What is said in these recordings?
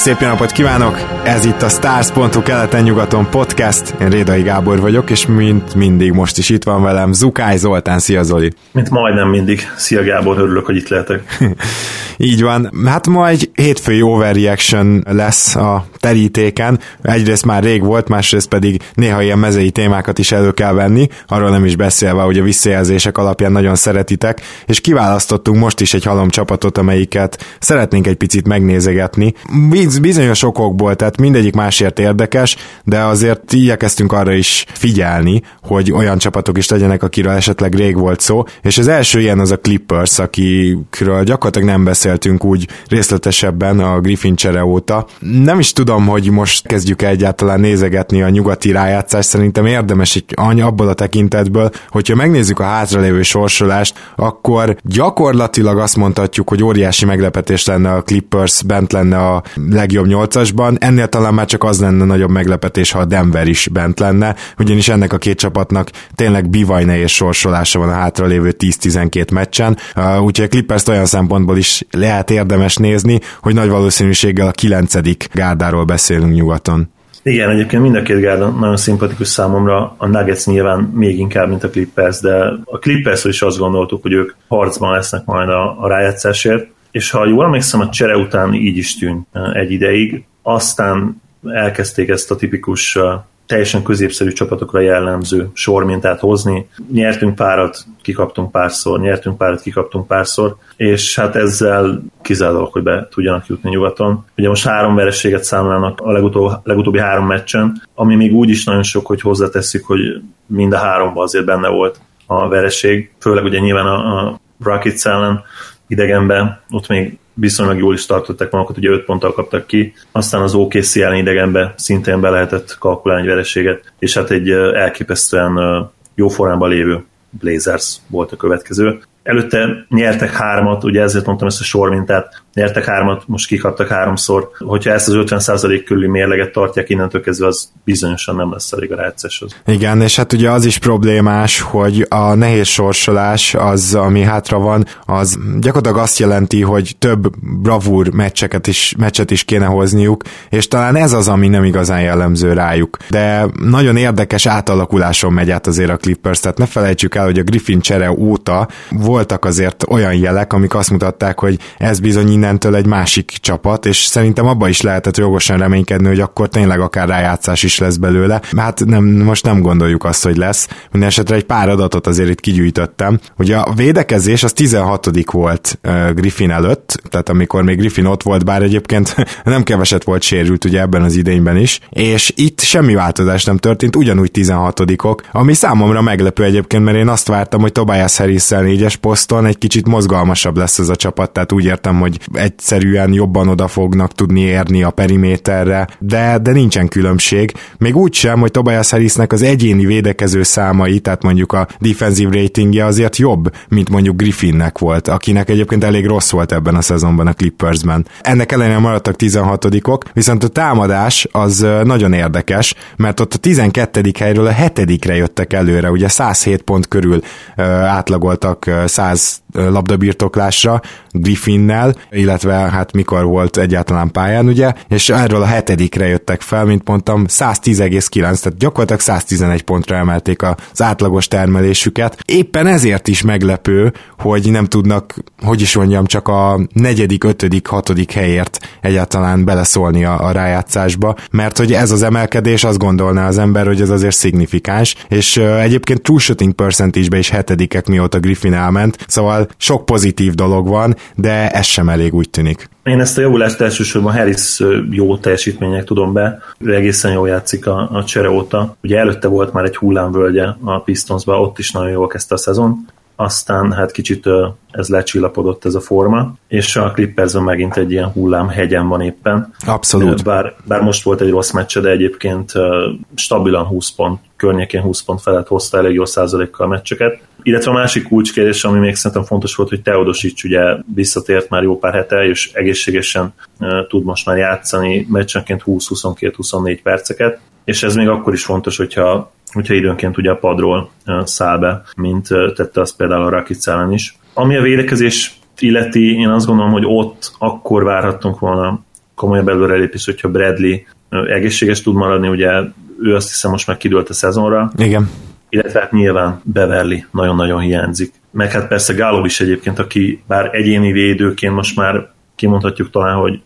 Szép napot kívánok! Ez itt a Stars.hu keleten-nyugaton podcast. Én Rédai Gábor vagyok, és mint mindig most is itt van velem Zukály Zoltán. Szia Zoli! Mint majdnem mindig. Szia Gábor, örülök, hogy itt lehetek. Így van. Hát ma egy hétfői overreaction lesz a terítéken. Egyrészt már rég volt, másrészt pedig néha ilyen mezei témákat is elő kell venni, arról nem is beszélve, hogy a visszajelzések alapján nagyon szeretitek, és kiválasztottunk most is egy halom csapatot, amelyiket szeretnénk egy picit megnézegetni bizonyos okokból, tehát mindegyik másért érdekes, de azért igyekeztünk arra is figyelni, hogy olyan csapatok is legyenek, akiről esetleg rég volt szó, és az első ilyen az a Clippers, akikről gyakorlatilag nem beszéltünk úgy részletesebben a Griffin csere óta. Nem is tudom, hogy most kezdjük egyáltalán nézegetni a nyugati rájátszást, szerintem érdemes egy abból a tekintetből, hogyha megnézzük a hátralévő sorsolást, akkor gyakorlatilag azt mondhatjuk, hogy óriási meglepetés lenne a Clippers bent lenne a legjobb nyolcasban, ennél talán már csak az lenne nagyobb meglepetés, ha a Denver is bent lenne, ugyanis ennek a két csapatnak tényleg bivaj nehéz sorsolása van a hátralévő 10-12 meccsen, úgyhogy a Clippers olyan szempontból is lehet érdemes nézni, hogy nagy valószínűséggel a kilencedik gárdáról beszélünk nyugaton. Igen, egyébként mind a két gárda nagyon szimpatikus számomra, a Nuggets nyilván még inkább, mint a Clippers, de a clippers is azt gondoltuk, hogy ők harcban lesznek majd a, a rájátszásért, és ha jól emlékszem, a csere után így is tűnt egy ideig, aztán elkezdték ezt a tipikus teljesen középszerű csapatokra jellemző sormintát hozni. Nyertünk párat, kikaptunk párszor, nyertünk párat, kikaptunk párszor, és hát ezzel kizárólag, hogy be tudjanak jutni nyugaton. Ugye most három vereséget számlának a legutóbbi, legutóbbi három meccsen, ami még úgy is nagyon sok, hogy hozzátesszük, hogy mind a háromban azért benne volt a vereség, főleg ugye nyilván a, a Rockets ellen, idegenben, ott még viszonylag jól is tartották magukat, ugye 5 ponttal kaptak ki, aztán az OKC ellen idegenben szintén be lehetett kalkulálni vereséget, és hát egy elképesztően jó formában lévő Blazers volt a következő. Előtte nyertek hármat, ugye ezért mondtam ezt a sormintát, nyertek hármat, most kikaptak háromszor. Hogyha ezt az 50% körüli mérleget tartják innentől kezdve, az bizonyosan nem lesz elég a ráceshoz. Igen, és hát ugye az is problémás, hogy a nehéz sorsolás, az, ami hátra van, az gyakorlatilag azt jelenti, hogy több bravúr meccseket is, meccset is kéne hozniuk, és talán ez az, ami nem igazán jellemző rájuk. De nagyon érdekes átalakuláson megy át azért a Clippers, tehát ne felejtsük el, hogy a Griffin csere óta voltak azért olyan jelek, amik azt mutatták, hogy ez bizony innentől egy másik csapat, és szerintem abba is lehetett jogosan reménykedni, hogy akkor tényleg akár rájátszás is lesz belőle. Hát nem, most nem gondoljuk azt, hogy lesz. Minden esetre egy pár adatot azért itt kigyűjtöttem. Ugye a védekezés az 16. volt Griffin előtt, tehát amikor még Griffin ott volt, bár egyébként nem keveset volt sérült ugye ebben az idényben is, és itt semmi változás nem történt, ugyanúgy 16-ok, ami számomra meglepő egyébként, mert én azt vártam, hogy Tobias Harris-szel négyes poszton egy kicsit mozgalmasabb lesz ez a csapat, tehát úgy értem, hogy egyszerűen jobban oda fognak tudni érni a periméterre, de, de nincsen különbség. Még úgy sem, hogy Tobias Harrisnek az egyéni védekező számai, tehát mondjuk a defensive ratingje azért jobb, mint mondjuk Griffinnek volt, akinek egyébként elég rossz volt ebben a szezonban a Clippersben. Ennek ellenére maradtak 16-ok, viszont a támadás az nagyon érdekes, mert ott a 12. helyről a 7 jöttek előre, ugye 107 pont körül átlagoltak 100 labdabirtoklásra Griffinnel, illetve hát mikor volt egyáltalán pályán, ugye, és erről a hetedikre jöttek fel, mint mondtam, 110,9, tehát gyakorlatilag 111 pontra emelték az átlagos termelésüket. Éppen ezért is meglepő, hogy nem tudnak, hogy is mondjam, csak a negyedik, ötödik, hatodik helyért egyáltalán beleszólni a, a rájátszásba, mert hogy ez az emelkedés, azt gondolná az ember, hogy ez azért szignifikáns, és uh, egyébként true shooting percentage is hetedikek mióta Griffin elment, szóval sok pozitív dolog van, de ez sem elég úgy tűnik. Én ezt a javulást elsősorban Harris jó teljesítmények tudom be, ő egészen jól játszik a, a csere óta. Ugye előtte volt már egy hullámvölgye a Pistonsban, ott is nagyon jól kezdte a szezon. Aztán hát kicsit ez lecsillapodott ez a forma, és a clippers megint egy ilyen hullám hegyen van éppen. Abszolút. Bár, bár most volt egy rossz meccse, de egyébként stabilan 20 pont, környékén 20 pont felett hozta elég jó százalékkal a meccseket. Illetve a másik kulcskérdés, ami még szerintem fontos volt, hogy Teodosics ugye visszatért már jó pár hete, és egészségesen tud most már játszani meccsenként 20-22-24 perceket, és ez még akkor is fontos, hogyha hogyha időnként ugye a padról száll be, mint tette azt például a Rakic ellen is. Ami a védekezés illeti, én azt gondolom, hogy ott akkor várhattunk volna komolyabb előrelépés, hogyha Bradley egészséges tud maradni, ugye ő azt hiszem most már kidőlt a szezonra. Igen. Illetve hát nyilván Beverly nagyon-nagyon hiányzik. Meg hát persze Gálov is egyébként, aki bár egyéni védőként most már kimondhatjuk talán, hogy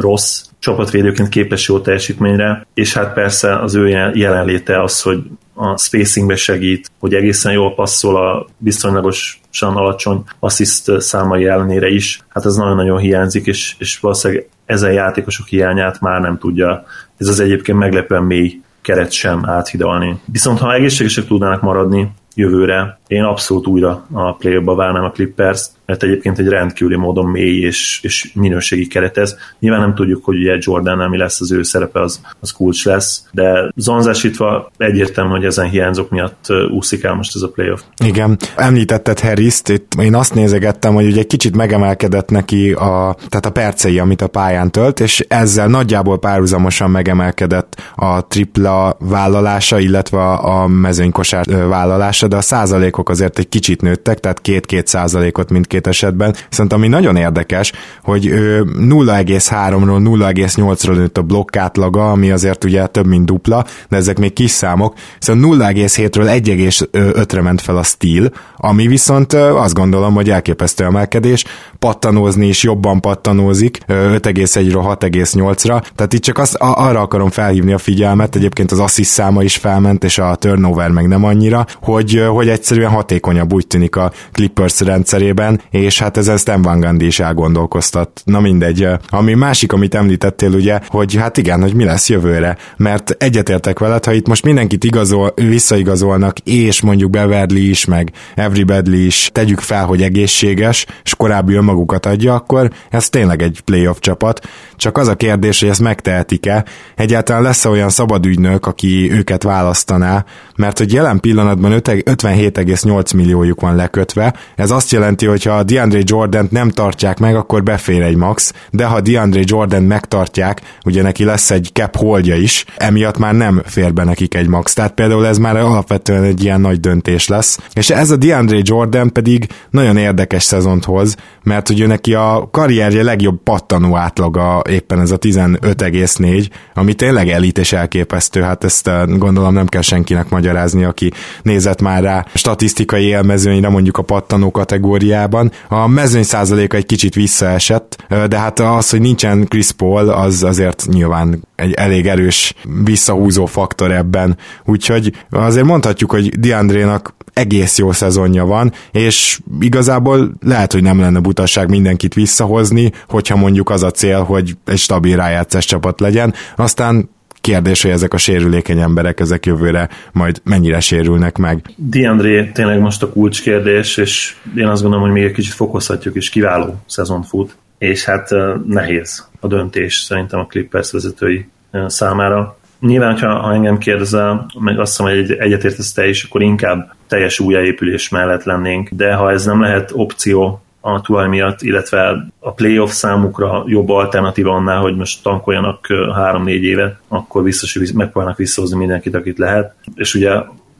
rossz csapatvédőként képes jó teljesítményre, és hát persze az ő jelenléte az, hogy a spacingbe segít, hogy egészen jól passzol a viszonylagosan alacsony assziszt számai ellenére is. Hát ez nagyon-nagyon hiányzik, és, és valószínűleg ezen játékosok hiányát már nem tudja ez az egyébként meglepően mély keret sem áthidalni. Viszont ha egészségesek tudnának maradni jövőre, én abszolút újra a play ba várnám a Clippers, mert egyébként egy rendkívüli módon mély és, és minőségi keret ez. Nyilván nem tudjuk, hogy ugye Jordan mi lesz az ő szerepe, az, az kulcs lesz, de zonzásítva egyértelmű, hogy ezen hiányzók miatt úszik el most ez a playoff. Igen, említetted harris itt én azt nézegettem, hogy ugye egy kicsit megemelkedett neki a, tehát a percei, amit a pályán tölt, és ezzel nagyjából párhuzamosan megemelkedett a tripla vállalása, illetve a mezőnykosár vállalása, de a százalékok azért egy kicsit nőttek, tehát két-két százalékot mindkét esetben. Viszont ami nagyon érdekes, hogy 0,3-ról 0,8-ról nőtt a blokk átlaga, ami azért ugye több, mint dupla, de ezek még kis számok. Szóval 0,7-ről 1,5-re ment fel a stíl, ami viszont azt gondolom, hogy elképesztő emelkedés, pattanózni is jobban pattanózik, 5,1-ről 6,8-ra, tehát itt csak azt, arra akarom felhívni a figyelmet, egyébként az assist száma is felment, és a turnover meg nem annyira, hogy, hogy egyszerűen hatékonyabb úgy tűnik a Clippers rendszerében, és hát ez Stan Van Gundy is elgondolkoztat. Na mindegy. Ami másik, amit említettél ugye, hogy hát igen, hogy mi lesz jövőre, mert egyetértek veled, ha itt most mindenkit igazol, visszaigazolnak, és mondjuk Beverly is, meg Everybody is tegyük fel, hogy egészséges, és korábbi önmagukat adja, akkor ez tényleg egy playoff csapat. Csak az a kérdés, hogy ezt megtehetik-e, egyáltalán lesz -e olyan szabad ügynök, aki őket választaná, mert hogy jelen pillanatban 57,8 milliójuk van lekötve, ez azt jelenti, hogy ha a DeAndre Jordan nem tartják meg, akkor befér egy max, de ha DeAndre Jordan megtartják, ugye neki lesz egy cap holdja is, emiatt már nem fér be nekik egy max. Tehát például ez már alapvetően egy ilyen nagy döntés lesz. És ez a DeAndre Jordan pedig nagyon érdekes szezont hoz, mert ugye neki a karrierje legjobb pattanó átlaga éppen ez a 15,4, ami tényleg elit és elképesztő, hát ezt eh, gondolom nem kell senkinek magyarázni, aki nézett már rá statisztikai élmezőnyre mondjuk a pattanó kategóriában. A mezőny százaléka egy kicsit visszaesett, eh, de hát az, hogy nincsen Chris Paul, az azért nyilván egy elég erős visszahúzó faktor ebben. Úgyhogy azért mondhatjuk, hogy Diandrénak egész jó szezonja van, és igazából lehet, hogy nem lenne butaság mindenkit visszahozni, hogyha mondjuk az a cél, hogy egy stabil rájátszás csapat legyen, aztán kérdés, hogy ezek a sérülékeny emberek ezek jövőre majd mennyire sérülnek meg. Diandré tényleg most a kulcskérdés, és én azt gondolom, hogy még egy kicsit fokozhatjuk, és kiváló szezon fut, és hát nehéz a döntés szerintem a Clippers vezetői számára. Nyilván, ha, ha engem kérdezel, meg azt hiszem, hogy egyetértesz te is, akkor inkább teljes újjáépülés mellett lennénk, de ha ez nem lehet opció a tulaj miatt, illetve a playoff számukra jobb alternatíva annál, hogy most tankoljanak három-négy éve, akkor biztos, hogy megpróbálnak visszahozni mindenkit, akit lehet. És ugye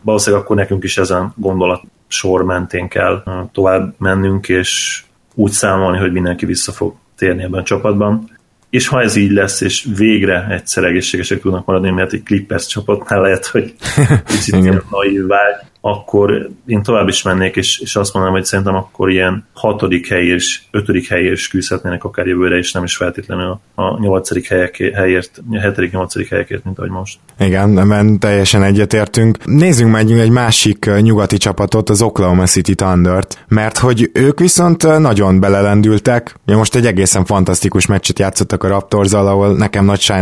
valószínűleg akkor nekünk is ezen gondolat sor mentén kell tovább mennünk, és úgy számolni, hogy mindenki vissza fog térni ebben a csapatban. És ha ez így lesz, és végre egyszer egészségesek tudnak maradni, mert egy Clippers csapatnál lehet, hogy kicsit naív vágy, akkor én tovább is mennék, és, és azt mondanám, hogy szerintem akkor ilyen hatodik hely és ötödik helyért is küzdhetnének akár jövőre, és nem is feltétlenül a, a nyolcadik helyek, helyért, a hetedik, nyolcadik helyekért, mint ahogy most. Igen, nem teljesen egyetértünk. Nézzünk meg egy másik nyugati csapatot, az Oklahoma City thunder mert hogy ők viszont nagyon belelendültek. Most egy egészen fantasztikus meccset játszottak a raptors ahol nekem nagy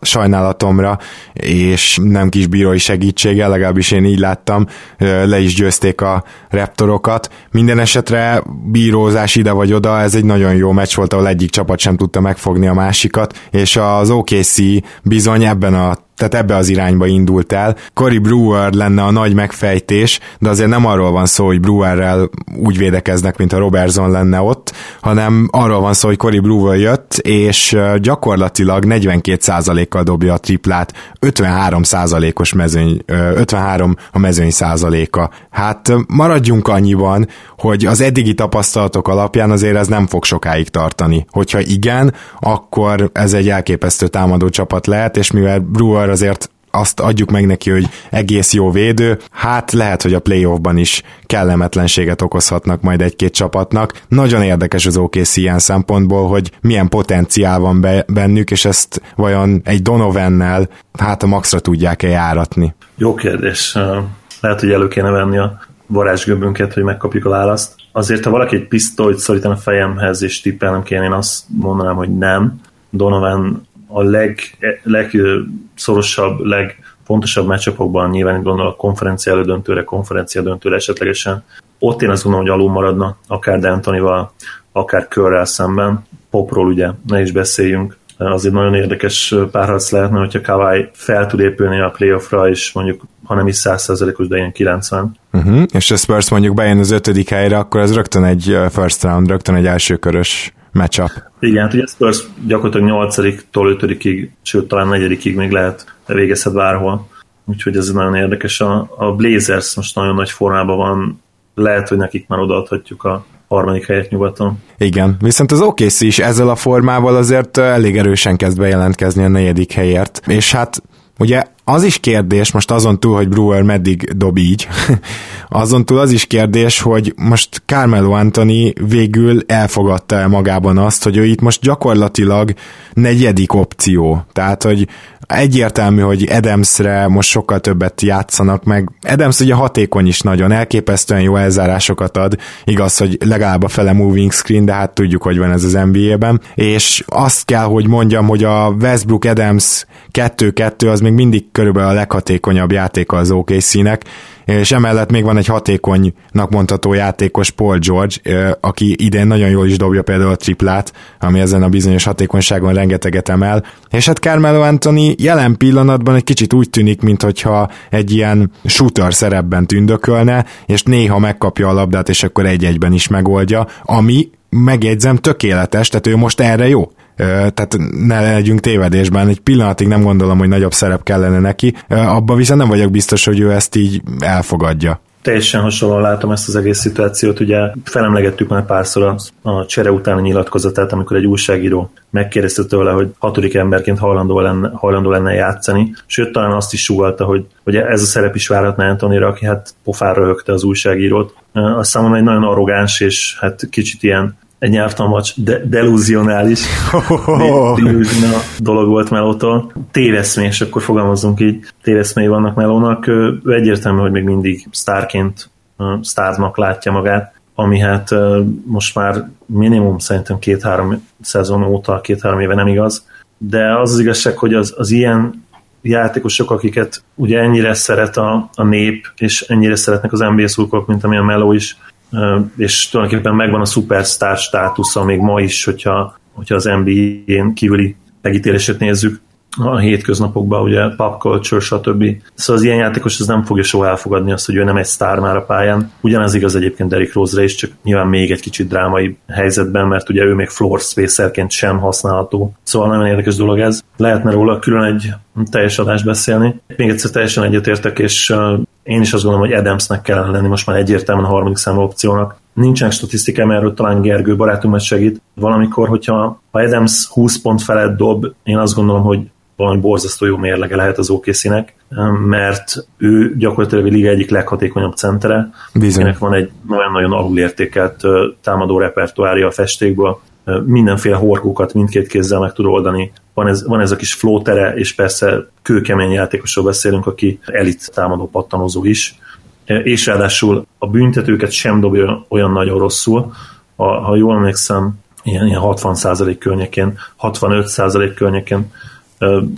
sajnálatomra, és nem kis bírói segítséggel, legalábbis én így láttam, le is győzték a Raptorokat. Minden esetre bírózás ide vagy oda, ez egy nagyon jó meccs volt, ahol egyik csapat sem tudta megfogni a másikat, és az OKC bizony ebben a tehát ebbe az irányba indult el. Cory Brewer lenne a nagy megfejtés, de azért nem arról van szó, hogy Brewerrel úgy védekeznek, mint a Robertson lenne ott, hanem arról van szó, hogy Cory Brewer jött, és gyakorlatilag 42%-kal dobja a triplát, 53%-os mezőny, 53 a mezőny százaléka. Hát maradjunk annyiban, hogy az eddigi tapasztalatok alapján azért ez nem fog sokáig tartani. Hogyha igen, akkor ez egy elképesztő támadó csapat lehet, és mivel Brewer Brewer azért azt adjuk meg neki, hogy egész jó védő, hát lehet, hogy a playoffban is kellemetlenséget okozhatnak majd egy-két csapatnak. Nagyon érdekes az OKC ilyen szempontból, hogy milyen potenciál van be, bennük, és ezt vajon egy Donovannel hát a maxra tudják-e járatni? Jó kérdés. Lehet, hogy elő kéne venni a varázsgömbünket, hogy megkapjuk a választ. Azért, ha valaki egy pisztolyt szorítana a fejemhez, és tippelnem kéne, én azt mondanám, hogy nem. Donovan a leg, legszorosabb, legfontosabb meccsapokban nyilván gondolok konferencia elődöntőre, konferencia döntőre esetlegesen. Ott én azt gondolom, hogy alul maradna, akár D'Antonival, akár Körrel szemben. Popról ugye, ne is beszéljünk. Azért nagyon érdekes párharc lehetne, hogyha Kawai fel tud épülni a playoffra, és mondjuk, ha nem is 100%-os, de ilyen 90. Uh-huh. És a Spurs mondjuk bejön az ötödik helyre, akkor ez rögtön egy first round, rögtön egy elsőkörös matchup. Igen, hát ugye Spurs gyakorlatilag 8-tól 5-ig, sőt talán 4 még lehet végezhet bárhol. Úgyhogy ez nagyon érdekes. A, a Blazers most nagyon nagy formában van, lehet, hogy nekik már odaadhatjuk a harmadik helyet nyugaton. Igen, viszont az OKC is ezzel a formával azért elég erősen kezd bejelentkezni a negyedik helyért, és hát ugye az is kérdés, most azon túl, hogy Brewer meddig dob így, azon túl az is kérdés, hogy most Carmelo Anthony végül elfogadta el magában azt, hogy ő itt most gyakorlatilag negyedik opció. Tehát, hogy egyértelmű, hogy Adamsre most sokkal többet játszanak meg. Adams ugye hatékony is nagyon, elképesztően jó elzárásokat ad, igaz, hogy legalább a fele moving screen, de hát tudjuk, hogy van ez az NBA-ben, és azt kell, hogy mondjam, hogy a Westbrook Adams 2-2 az még mindig körülbelül a leghatékonyabb játéka az OKC-nek, és emellett még van egy hatékonynak mondható játékos Paul George, aki idén nagyon jól is dobja például a triplát, ami ezen a bizonyos hatékonyságon rengeteget emel, és hát Carmelo Anthony jelen pillanatban egy kicsit úgy tűnik, mintha egy ilyen shooter szerepben tündökölne, és néha megkapja a labdát, és akkor egy-egyben is megoldja, ami megjegyzem tökéletes, tehát ő most erre jó tehát ne legyünk tévedésben, egy pillanatig nem gondolom, hogy nagyobb szerep kellene neki, abban viszont nem vagyok biztos, hogy ő ezt így elfogadja teljesen hasonlóan látom ezt az egész szituációt. Ugye felemlegettük már párszor a, a csere utáni nyilatkozatát, amikor egy újságíró megkérdezte tőle, hogy hatodik emberként hajlandó lenne, hajlandó lenne játszani, sőt talán azt is sugalta, hogy, hogy ez a szerep is várhatná Antonira, aki hát pofára röhögte az újságírót. Azt számomra egy nagyon arrogáns és hát kicsit ilyen egy nyelvtanmacs de, deluzionális oh. dolog volt Melótól. Téveszmés, akkor fogalmazzunk így, téveszmély vannak Melónak. Egyértelmű, hogy még mindig sztárként sztárnak látja magát, ami hát most már minimum szerintem két-három szezon óta, két-három éve nem igaz, de az az igazság, hogy az, az ilyen játékosok, akiket ugye ennyire szeret a, a nép, és ennyire szeretnek az NBA szurkolók, mint amilyen Meló is, és tulajdonképpen megvan a superstar státusza még ma is, hogyha, hogyha az NBA-n kívüli megítélését nézzük a hétköznapokban, ugye pop culture, stb. Szóval az ilyen játékos az nem fogja soha elfogadni azt, hogy ő nem egy sztár már a pályán. Ugyanez igaz egyébként Derrick Rose-ra is, csak nyilván még egy kicsit drámai helyzetben, mert ugye ő még floor spacerként sem használható. Szóval nagyon érdekes dolog ez. Lehetne róla külön egy teljes adást beszélni. Még egyszer teljesen egyetértek, és én is azt gondolom, hogy Adamsnek kellene lenni most már egyértelműen a harmadik számú opciónak. Nincsenek statisztikám erről, talán Gergő barátunk segít. Valamikor, hogyha ha Adams 20 pont felett dob, én azt gondolom, hogy valami borzasztó jó mérlege lehet az okc mert ő gyakorlatilag a liga egyik leghatékonyabb centere. Bizony. van egy nagyon-nagyon alulértékelt támadó repertoárja a festékből, mindenféle horkókat mindkét kézzel meg tud oldani. Van ez, van ez a kis flótere, és persze kőkemény játékosról beszélünk, aki elit támadó pattanozó is, és ráadásul a büntetőket sem dobja olyan nagyon rosszul. Ha, ha jól emlékszem, ilyen, ilyen 60% környékén, 65% környékén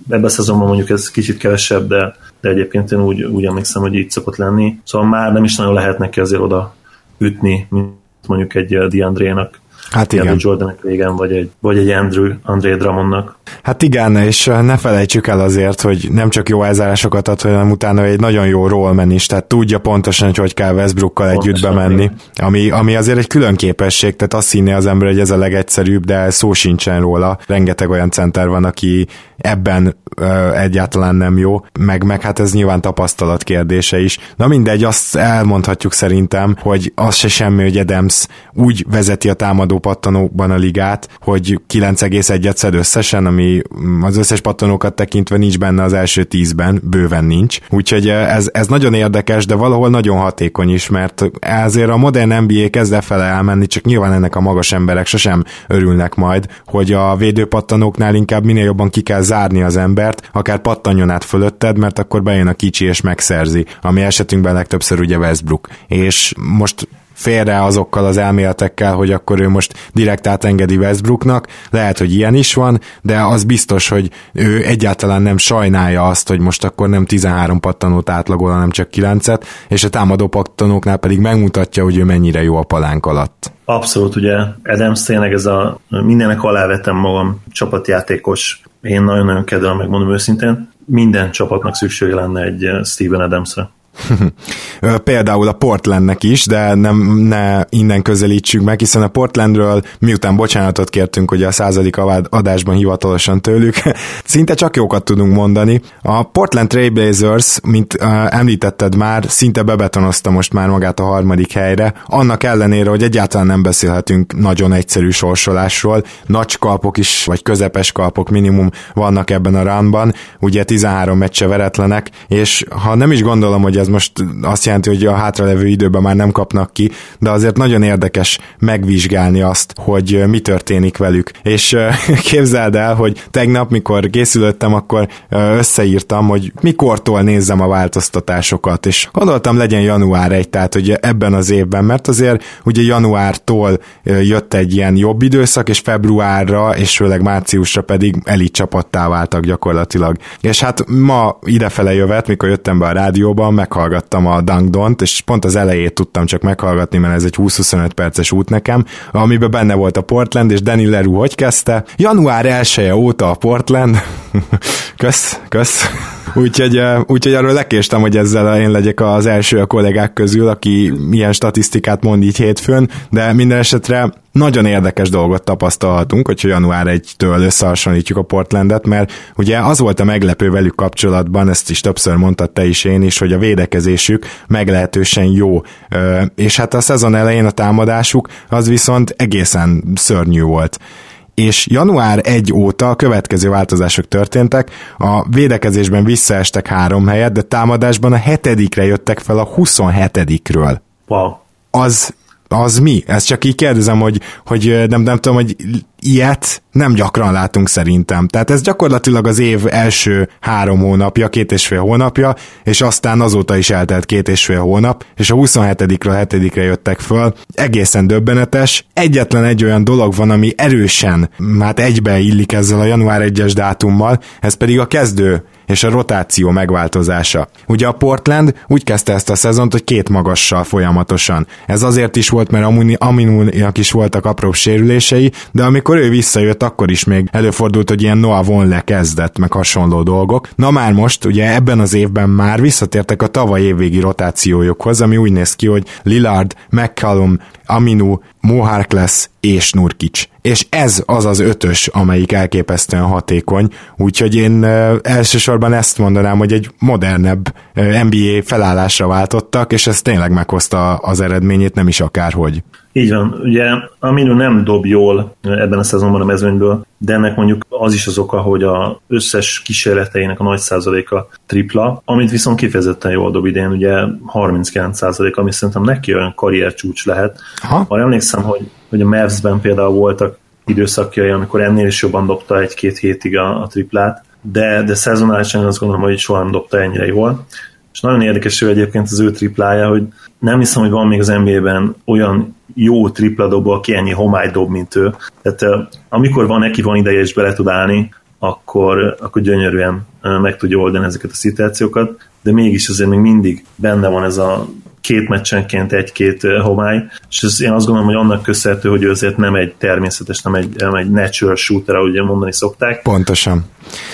Ebben a szezonban mondjuk ez kicsit kevesebb, de de egyébként én úgy, úgy emlékszem, hogy így szokott lenni. Szóval már nem is nagyon lehet neki azért oda ütni, mint mondjuk egy DeAndre-nak Hát igen. Jordan régen, vagy egy, vagy egy Andrew, André Drummondnak. Hát igen, és ne felejtsük el azért, hogy nem csak jó elzárásokat ad, hanem utána egy nagyon jó rollman is, tehát tudja pontosan, hogy hogy kell Westbrookkal együtt bemenni, ami, ami azért egy külön képesség, tehát azt hinné az ember, hogy ez a legegyszerűbb, de szó sincsen róla. Rengeteg olyan center van, aki ebben ö, egyáltalán nem jó, meg, meg hát ez nyilván tapasztalat kérdése is. Na mindegy, azt elmondhatjuk szerintem, hogy az se semmi, hogy Adams úgy vezeti a támadó pattanókban a ligát, hogy 9,1-et szed összesen, ami az összes pattanókat tekintve nincs benne az első tízben, bőven nincs. Úgyhogy ez, ez nagyon érdekes, de valahol nagyon hatékony is, mert ezért a modern NBA kezd fele elmenni, csak nyilván ennek a magas emberek sosem örülnek majd, hogy a védőpattanóknál inkább minél jobban ki kell zárni az embert, akár pattanjon át fölötted, mert akkor bejön a kicsi és megszerzi, ami esetünkben legtöbbször ugye Westbrook. És most félre azokkal az elméletekkel, hogy akkor ő most direkt átengedi Westbrooknak, lehet, hogy ilyen is van, de az biztos, hogy ő egyáltalán nem sajnálja azt, hogy most akkor nem 13 pattanót átlagol, hanem csak 9-et, és a támadó pattanóknál pedig megmutatja, hogy ő mennyire jó a palánk alatt. Abszolút, ugye Adams tényleg ez a mindenek alávetem magam csapatjátékos, én nagyon-nagyon kedvelem, megmondom őszintén, minden csapatnak szüksége lenne egy Steven Adamsre. Például a Portlandnek is, de nem, ne innen közelítsük meg, hiszen a Portlandről miután bocsánatot kértünk ugye a századik adásban hivatalosan tőlük, szinte csak jókat tudunk mondani. A Portland Trailblazers, mint uh, említetted már, szinte bebetonozta most már magát a harmadik helyre, annak ellenére, hogy egyáltalán nem beszélhetünk nagyon egyszerű sorsolásról, nagy kalpok is, vagy közepes kalpok minimum vannak ebben a ránban, ugye 13 meccse veretlenek, és ha nem is gondolom, hogy ez most azt jelenti, hogy a hátralevő időben már nem kapnak ki, de azért nagyon érdekes megvizsgálni azt, hogy mi történik velük. És képzeld el, hogy tegnap, mikor készülöttem, akkor összeírtam, hogy mikortól nézzem a változtatásokat, és gondoltam legyen január 1, tehát hogy ebben az évben, mert azért ugye januártól jött egy ilyen jobb időszak, és februárra, és főleg márciusra pedig elit csapattá váltak gyakorlatilag. És hát ma idefele jövet, mikor jöttem be a rádióban, meg meghallgattam a Dangdont, és pont az elejét tudtam csak meghallgatni, mert ez egy 20-25 perces út nekem, amiben benne volt a Portland, és Danny Leroux hogy kezdte? Január 1 -e óta a Portland. kösz, kösz. Úgyhogy, úgyhogy arról lekéstem, hogy ezzel én legyek az első a kollégák közül, aki ilyen statisztikát mond így hétfőn, de minden esetre nagyon érdekes dolgot tapasztalhatunk, hogyha január 1-től összehasonlítjuk a Portlandet, mert ugye az volt a meglepő velük kapcsolatban, ezt is többször mondtad te is én is, hogy a védekezésük meglehetősen jó, és hát a szezon elején a támadásuk az viszont egészen szörnyű volt és január 1 óta a következő változások történtek, a védekezésben visszaestek három helyet, de támadásban a hetedikre jöttek fel a 27-ről. Wow. Az az mi? Ezt csak így kérdezem, hogy, hogy nem, nem tudom, hogy ilyet nem gyakran látunk szerintem. Tehát ez gyakorlatilag az év első három hónapja, két és fél hónapja, és aztán azóta is eltelt két és fél hónap, és a 27-ről 7-re jöttek föl. Egészen döbbenetes. Egyetlen egy olyan dolog van, ami erősen, hát egybe illik ezzel a január 1-es dátummal, ez pedig a kezdő és a rotáció megváltozása. Ugye a Portland úgy kezdte ezt a szezont, hogy két magassal folyamatosan. Ez azért is volt, mert Aminúnak is voltak apró sérülései, de amikor ő visszajött, akkor is még előfordult, hogy ilyen Noah Von lekezdett, meg hasonló dolgok. Na már most, ugye ebben az évben már visszatértek a tavaly évvégi rotációjukhoz, ami úgy néz ki, hogy Lillard, McCallum, Aminu, Moharkless és Nurkic. És ez az az ötös, amelyik elképesztően hatékony, úgyhogy én elsősorban ezt mondanám, hogy egy modernebb NBA felállásra váltottak, és ez tényleg meghozta az eredményét, nem is akárhogy. Így van, ugye Aminu nem dob jól ebben a szezonban a mezőnyből, de ennek mondjuk az is az oka, hogy a összes kísérleteinek a nagy százaléka tripla, amit viszont kifejezetten jól dob idén, ugye 39 százalék, ami szerintem neki olyan karriercsúcs lehet. Ha? Már emlékszem, hogy, hogy a Mavs-ben például voltak időszakjai, amikor ennél is jobban dobta egy-két hétig a, a triplát, de, de szezonálisan azt gondolom, hogy soha nem dobta ennyire jól. És nagyon érdekes ő egyébként az ő triplája, hogy nem hiszem, hogy van még az NBA-ben olyan jó tripla dobó, aki ennyi homály dob, mint ő. Tehát amikor van neki van ideje és bele tud állni, akkor, akkor gyönyörűen meg tudja oldani ezeket a szituációkat, de mégis azért még mindig benne van ez a két meccsenként egy-két homály, és ez, én azt gondolom, hogy annak köszönhető, hogy ő azért nem egy természetes, nem egy, nem egy natural shooter, ahogy mondani szokták. Pontosan.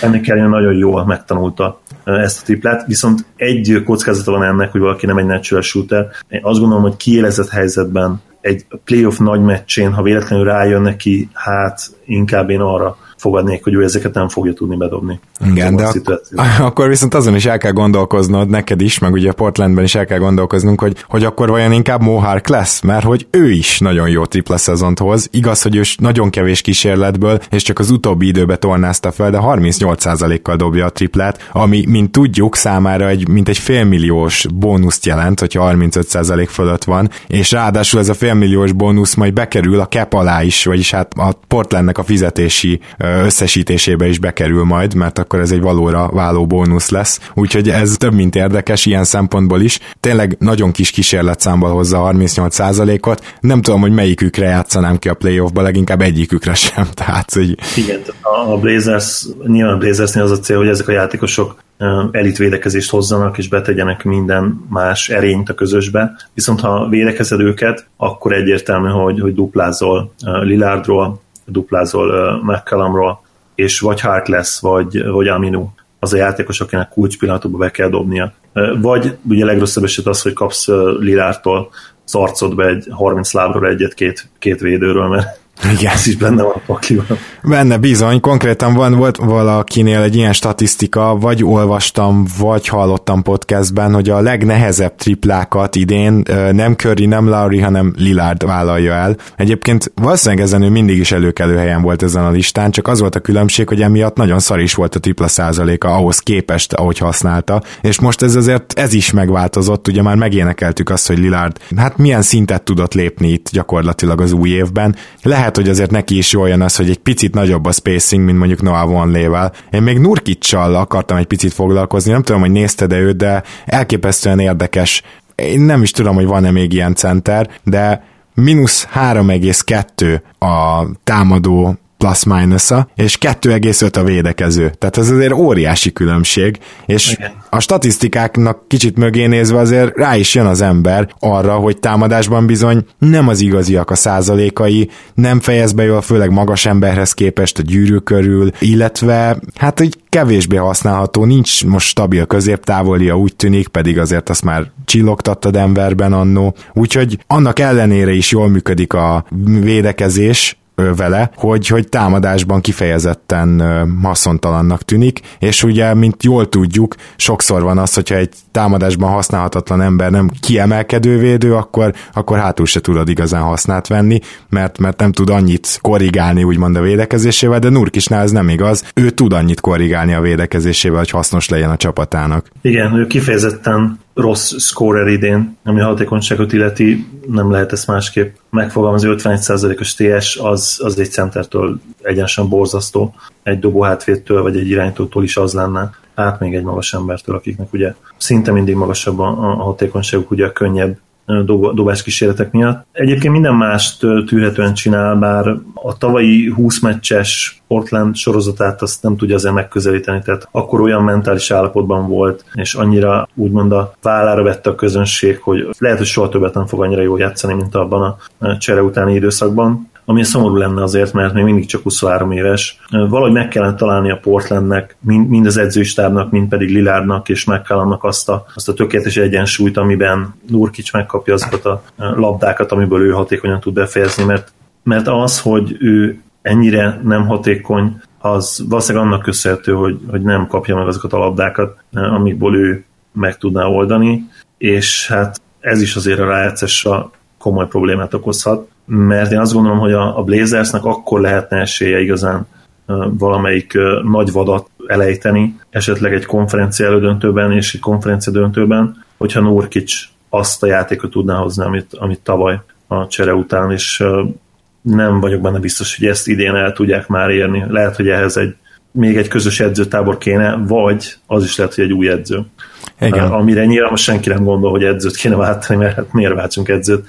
Ennek ellenére nagyon jól megtanulta ezt a triplát, viszont egy kockázata van ennek, hogy valaki nem egy natural shooter. Én azt gondolom, hogy kiélezett helyzetben egy playoff nagy meccsén, ha véletlenül rájön neki, hát inkább én arra fogadnék, hogy ő ezeket nem fogja tudni bedobni. Igen, de ak- akkor viszont azon is el kell gondolkoznod, neked is, meg ugye Portlandben is el kell gondolkoznunk, hogy, hogy akkor vajon inkább Mohark lesz, mert hogy ő is nagyon jó tripla szezont hoz. Igaz, hogy ő nagyon kevés kísérletből, és csak az utóbbi időbe tornázta fel, de 38%-kal dobja a triplát, ami, mint tudjuk, számára egy, mint egy félmilliós bónuszt jelent, hogyha 35% fölött van, és ráadásul ez a félmilliós bónusz majd bekerül a cap alá is, vagyis hát a Portlandnek a fizetési összesítésébe is bekerül majd, mert akkor ez egy valóra váló bónusz lesz. Úgyhogy ez több mint érdekes ilyen szempontból is. Tényleg nagyon kis kísérletszámból hozza 38%-ot. Nem tudom, hogy melyikükre játszanám ki a playoffba, leginkább egyikükre sem. Tehát, hogy... Igen, a Blazers, nyilván a Blazersnél az a cél, hogy ezek a játékosok elitvédekezést hozzanak, és betegyenek minden más erényt a közösbe. Viszont ha védekezed őket, akkor egyértelmű, hogy, hogy duplázol Lillardról, duplázol McCallumról, és vagy Hart lesz, vagy, vagy Aminu az a játékos, akinek kulcs pillanatokban be kell dobnia. Vagy ugye legrosszabb eset az, hogy kapsz Lilártól az arcodba egy 30 lábról egyet két, két védőről, mert igen. Ez is benne van a pakliban. Benne bizony, konkrétan van, volt valakinél egy ilyen statisztika, vagy olvastam, vagy hallottam podcastben, hogy a legnehezebb triplákat idén nem Curry, nem Lowry, hanem Lillard vállalja el. Egyébként valószínűleg ezen ő mindig is előkelő helyen volt ezen a listán, csak az volt a különbség, hogy emiatt nagyon szar is volt a tripla százaléka ahhoz képest, ahogy használta, és most ez azért ez is megváltozott, ugye már megénekeltük azt, hogy Lillard hát milyen szintet tudott lépni itt gyakorlatilag az új évben. Lehet lehet, hogy azért neki is jól jön az, hogy egy picit nagyobb a spacing, mint mondjuk Noah Vonlével. Én még Nurkicsal akartam egy picit foglalkozni, nem tudom, hogy nézted-e őt, de elképesztően érdekes. Én nem is tudom, hogy van-e még ilyen center, de mínusz 3,2 a támadó plusz a és 2,5 a védekező. Tehát ez azért óriási különbség, és Igen. a statisztikáknak kicsit mögé nézve azért rá is jön az ember arra, hogy támadásban bizony nem az igaziak a százalékai, nem fejez be jól, főleg magas emberhez képest a gyűrű körül, illetve hát egy kevésbé használható, nincs most stabil középtávolia, úgy tűnik, pedig azért azt már csillogtatta Denverben annó. Úgyhogy annak ellenére is jól működik a védekezés, vele, hogy, hogy támadásban kifejezetten haszontalannak tűnik, és ugye, mint jól tudjuk, sokszor van az, hogyha egy támadásban használhatatlan ember nem kiemelkedő védő, akkor, akkor hátul se tudod igazán hasznát venni, mert, mert nem tud annyit korrigálni úgymond a védekezésével, de Nurkisnál ez nem igaz, ő tud annyit korrigálni a védekezésével, hogy hasznos legyen a csapatának. Igen, ő kifejezetten rossz scorer idén, ami a hatékonyságot illeti, nem lehet ezt másképp megfogalmazni, 51%-os TS az, az egy centertől egyenesen borzasztó, egy dobó hátvédtől vagy egy irányítótól is az lenne, hát még egy magas embertől, akiknek ugye szinte mindig magasabb a, a hatékonyságuk, ugye a könnyebb dobás kísérletek miatt. Egyébként minden mást tűrhetően csinál, bár a tavalyi 20 meccses Portland sorozatát azt nem tudja azért megközelíteni, tehát akkor olyan mentális állapotban volt, és annyira úgymond a vállára vette a közönség, hogy lehet, hogy soha többet nem fog annyira jól játszani, mint abban a csere utáni időszakban ami szomorú lenne azért, mert még mindig csak 23 éves. Valahogy meg kellene találni a Portlandnek, mind az edzőstábnak, mind pedig Lilárdnak és McCallumnak azt a, azt a tökéletes egyensúlyt, amiben Nurkic megkapja azokat a labdákat, amiből ő hatékonyan tud befejezni, mert, mert az, hogy ő ennyire nem hatékony, az valószínűleg annak köszönhető, hogy, hogy nem kapja meg azokat a labdákat, amikből ő meg tudná oldani, és hát ez is azért a rájátszásra komoly problémát okozhat mert én azt gondolom, hogy a, a Blazersnek akkor lehetne esélye igazán valamelyik nagy vadat elejteni, esetleg egy konferencia elődöntőben és egy konferencia döntőben, hogyha Nurkic azt a játékot tudná hozni, amit, amit tavaly a csere után, és nem vagyok benne biztos, hogy ezt idén el tudják már érni. Lehet, hogy ehhez egy még egy közös edzőtábor kéne, vagy az is lehet, hogy egy új edző. Igen. Amire nyilván most senki nem gondol, hogy edzőt kéne váltani, mert hát miért váltsunk edzőt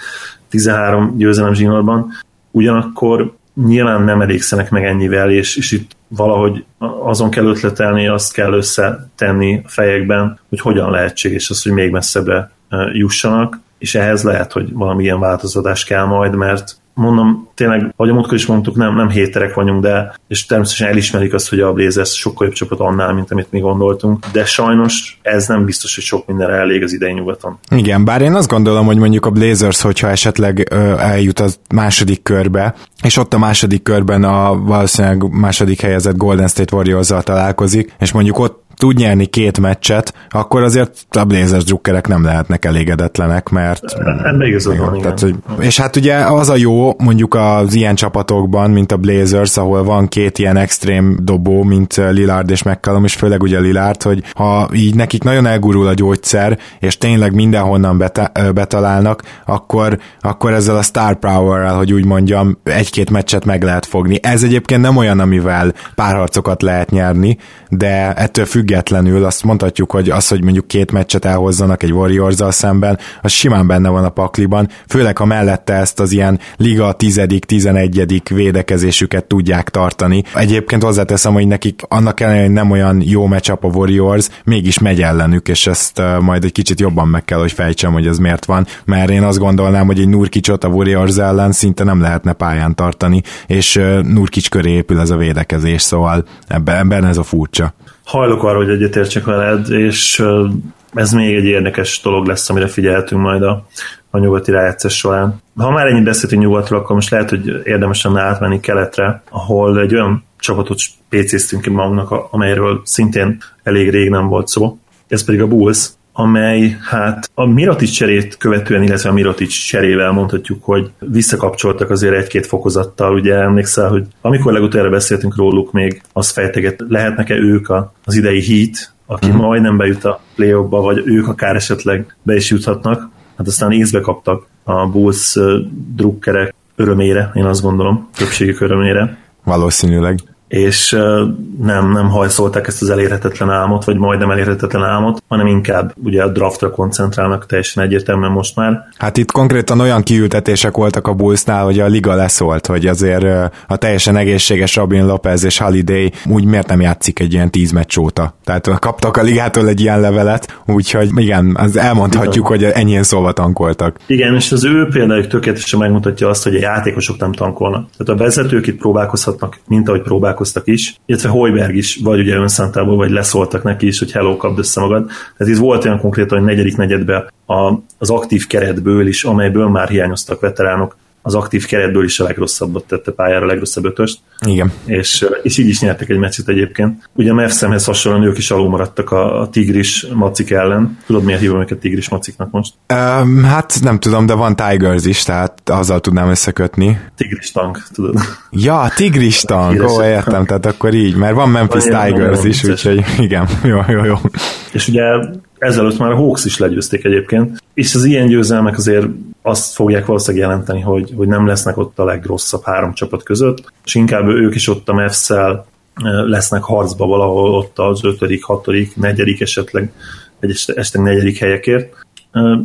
13 győzelem zsinórban. Ugyanakkor nyilván nem elégszenek meg ennyivel, és, és itt valahogy azon kell ötletelni, azt kell összetenni a fejekben, hogy hogyan lehetséges az, hogy még messzebbre jussanak, és ehhez lehet, hogy valamilyen változtatás kell majd, mert mondom, tényleg, ahogy a múltkor is mondtuk, nem, nem héterek vagyunk, de és természetesen elismerik azt, hogy a Blazers sokkal jobb csapat annál, mint amit mi gondoltunk, de sajnos ez nem biztos, hogy sok mindenre elég az idei nyugaton. Igen, bár én azt gondolom, hogy mondjuk a Blazers, hogyha esetleg ö, eljut a második körbe, és ott a második körben a valószínűleg második helyezett Golden State Warriors-zal találkozik, és mondjuk ott tud nyerni két meccset, akkor azért a Blazers drukkerek nem lehetnek elégedetlenek, mert... Ebben igazad van, tehát, hogy, És hát ugye az a jó mondjuk az ilyen csapatokban, mint a Blazers, ahol van két ilyen extrém dobó, mint Lillard és McCallum, és főleg ugye Lillard, hogy ha így nekik nagyon elgurul a gyógyszer, és tényleg mindenhonnan beta- betalálnak, akkor, akkor ezzel a star power hogy úgy mondjam, egy-két meccset meg lehet fogni. Ez egyébként nem olyan, amivel párharcokat lehet nyerni, de ettől függ függetlenül azt mondhatjuk, hogy az, hogy mondjuk két meccset elhozzanak egy warriors szemben, az simán benne van a pakliban, főleg ha mellette ezt az ilyen liga 10.-11. védekezésüket tudják tartani. Egyébként hozzáteszem, hogy nekik annak ellenére, hogy nem olyan jó meccsap a Warriors, mégis megy ellenük, és ezt majd egy kicsit jobban meg kell, hogy fejtsem, hogy ez miért van, mert én azt gondolnám, hogy egy Nurkicsot a Warriors ellen szinte nem lehetne pályán tartani, és Nurkics köré épül ez a védekezés, szóval ebben, ebben ez a furcsa hajlok arra, hogy egyetértsek veled, és ez még egy érdekes dolog lesz, amire figyelhetünk majd a, a nyugati rájátszás során. Ha már ennyit beszéltünk nyugatról, akkor most lehet, hogy érdemes lenne átmenni keletre, ahol egy olyan csapatot PC-ztünk ki magunknak, amelyről szintén elég rég nem volt szó. Ez pedig a Bulls, amely hát a Mirotic cserét követően, illetve a Mirotic cserével mondhatjuk, hogy visszakapcsoltak azért egy-két fokozattal. Ugye emlékszel, hogy amikor legutoljára beszéltünk róluk, még azt fejteget, lehetnek-e ők az idei Heat, aki uh-huh. majdnem bejut a play vagy ők akár esetleg be is juthatnak. Hát aztán észbe kaptak a Bulls drukkerek örömére, én azt gondolom, többségük örömére. Valószínűleg és nem, nem hajszolták ezt az elérhetetlen álmot, vagy majdnem elérhetetlen álmot, hanem inkább ugye a draftra koncentrálnak teljesen egyértelműen most már. Hát itt konkrétan olyan kiültetések voltak a Bullsnál, hogy a liga leszólt, hogy azért a teljesen egészséges Robin Lopez és Holiday úgy miért nem játszik egy ilyen tíz meccs óta. Tehát kaptak a ligától egy ilyen levelet, úgyhogy igen, az elmondhatjuk, igen. hogy ennyien szóval tankoltak. Igen, és az ő példájuk tökéletesen megmutatja azt, hogy a játékosok nem tankolnak. Tehát a vezetők itt próbálkozhatnak, mint ahogy próbálkoznak találkoztak is, illetve Hoiberg is, vagy ugye önszántából, vagy leszóltak neki is, hogy hello, kapd össze magad. Tehát itt volt olyan konkrétan, hogy negyedik negyedben a, az aktív keretből is, amelyből már hiányoztak veteránok, az aktív keretből is a legrosszabbat tette pályára, a legrosszabb ötöst. Igen. És, és így is nyertek egy meccset egyébként. Ugye a Mavsemhez hasonlóan ők is alul maradtak a, a Tigris macik ellen. Tudod, miért hívom őket Tigris maciknak most? Um, hát nem tudom, de van Tigers is, tehát azzal tudnám összekötni. Tigris tank, tudod. Ja, Tigris tank, ó, értem, tehát akkor így, mert van Memphis Tigers is, úgyhogy igen, jó, jó, jó. És ugye ezelőtt már a Hawks is legyőzték egyébként, és az ilyen győzelmek azért azt fogják valószínűleg jelenteni, hogy, hogy nem lesznek ott a legrosszabb három csapat között, és inkább ők is ott a mavs lesznek harcba valahol ott az ötödik, hatodik, negyedik esetleg, egy esetleg negyedik helyekért.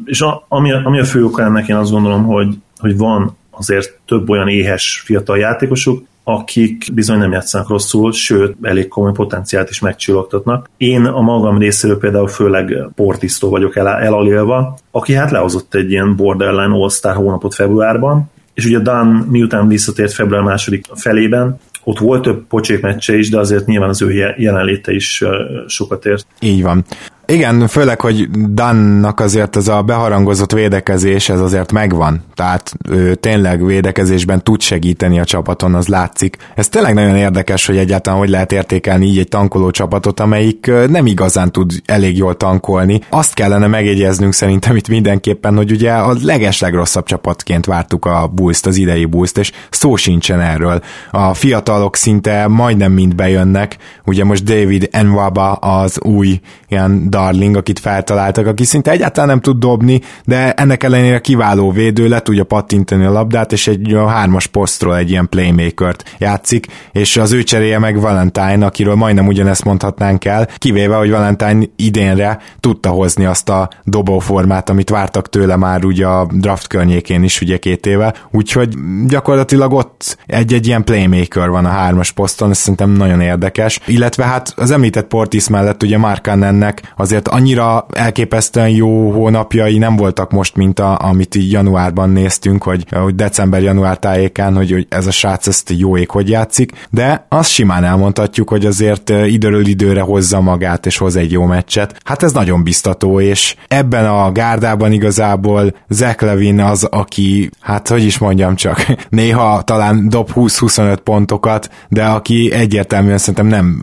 És a, ami, ami a fő oka ennek, én azt gondolom, hogy, hogy van azért több olyan éhes fiatal játékosuk, akik bizony nem játszanak rosszul, sőt, elég komoly potenciált is megcsillogtatnak. Én a magam részéről például főleg Portisztó vagyok el, elalélva, aki hát lehozott egy ilyen borderline All-Star hónapot februárban, és ugye Dan miután visszatért február második felében, ott volt több pocsék meccse is, de azért nyilván az ő jelenléte is sokat ért. Így van. Igen, főleg, hogy Dannak azért ez a beharangozott védekezés, ez azért megvan. Tehát ő tényleg védekezésben tud segíteni a csapaton, az látszik. Ez tényleg nagyon érdekes, hogy egyáltalán hogy lehet értékelni így egy tankoló csapatot, amelyik nem igazán tud elég jól tankolni. Azt kellene megjegyeznünk szerintem itt mindenképpen, hogy ugye a legeslegrosszabb csapatként vártuk a bulls az idei bulls és szó sincsen erről. A fiatalok szinte majdnem mind bejönnek, ugye most David Enwaba az új ilyen Darling, akit feltaláltak, aki szinte egyáltalán nem tud dobni, de ennek ellenére kiváló védő, le tudja pattintani a labdát, és egy a hármas posztról egy ilyen playmakert játszik, és az ő cseréje meg Valentine, akiről majdnem ugyanezt mondhatnánk el, kivéve, hogy Valentine idénre tudta hozni azt a dobóformát, amit vártak tőle már ugye a draft környékén is ugye két éve, úgyhogy gyakorlatilag ott egy-egy ilyen playmaker van a hármas poszton, ez szerintem nagyon érdekes, illetve hát az említett Portis mellett ugye Mark ennek azért annyira elképesztően jó hónapjai nem voltak most, mint a, amit így januárban néztünk, hogy, hogy december-január tájékán, hogy, hogy ez a srác ezt jó ég hogy játszik, de azt simán elmondhatjuk, hogy azért időről időre hozza magát és hoz egy jó meccset. Hát ez nagyon biztató, és ebben a gárdában igazából Zach Levin az, aki, hát hogy is mondjam csak, néha talán dob 20-25 pontokat, de aki egyértelműen szerintem nem,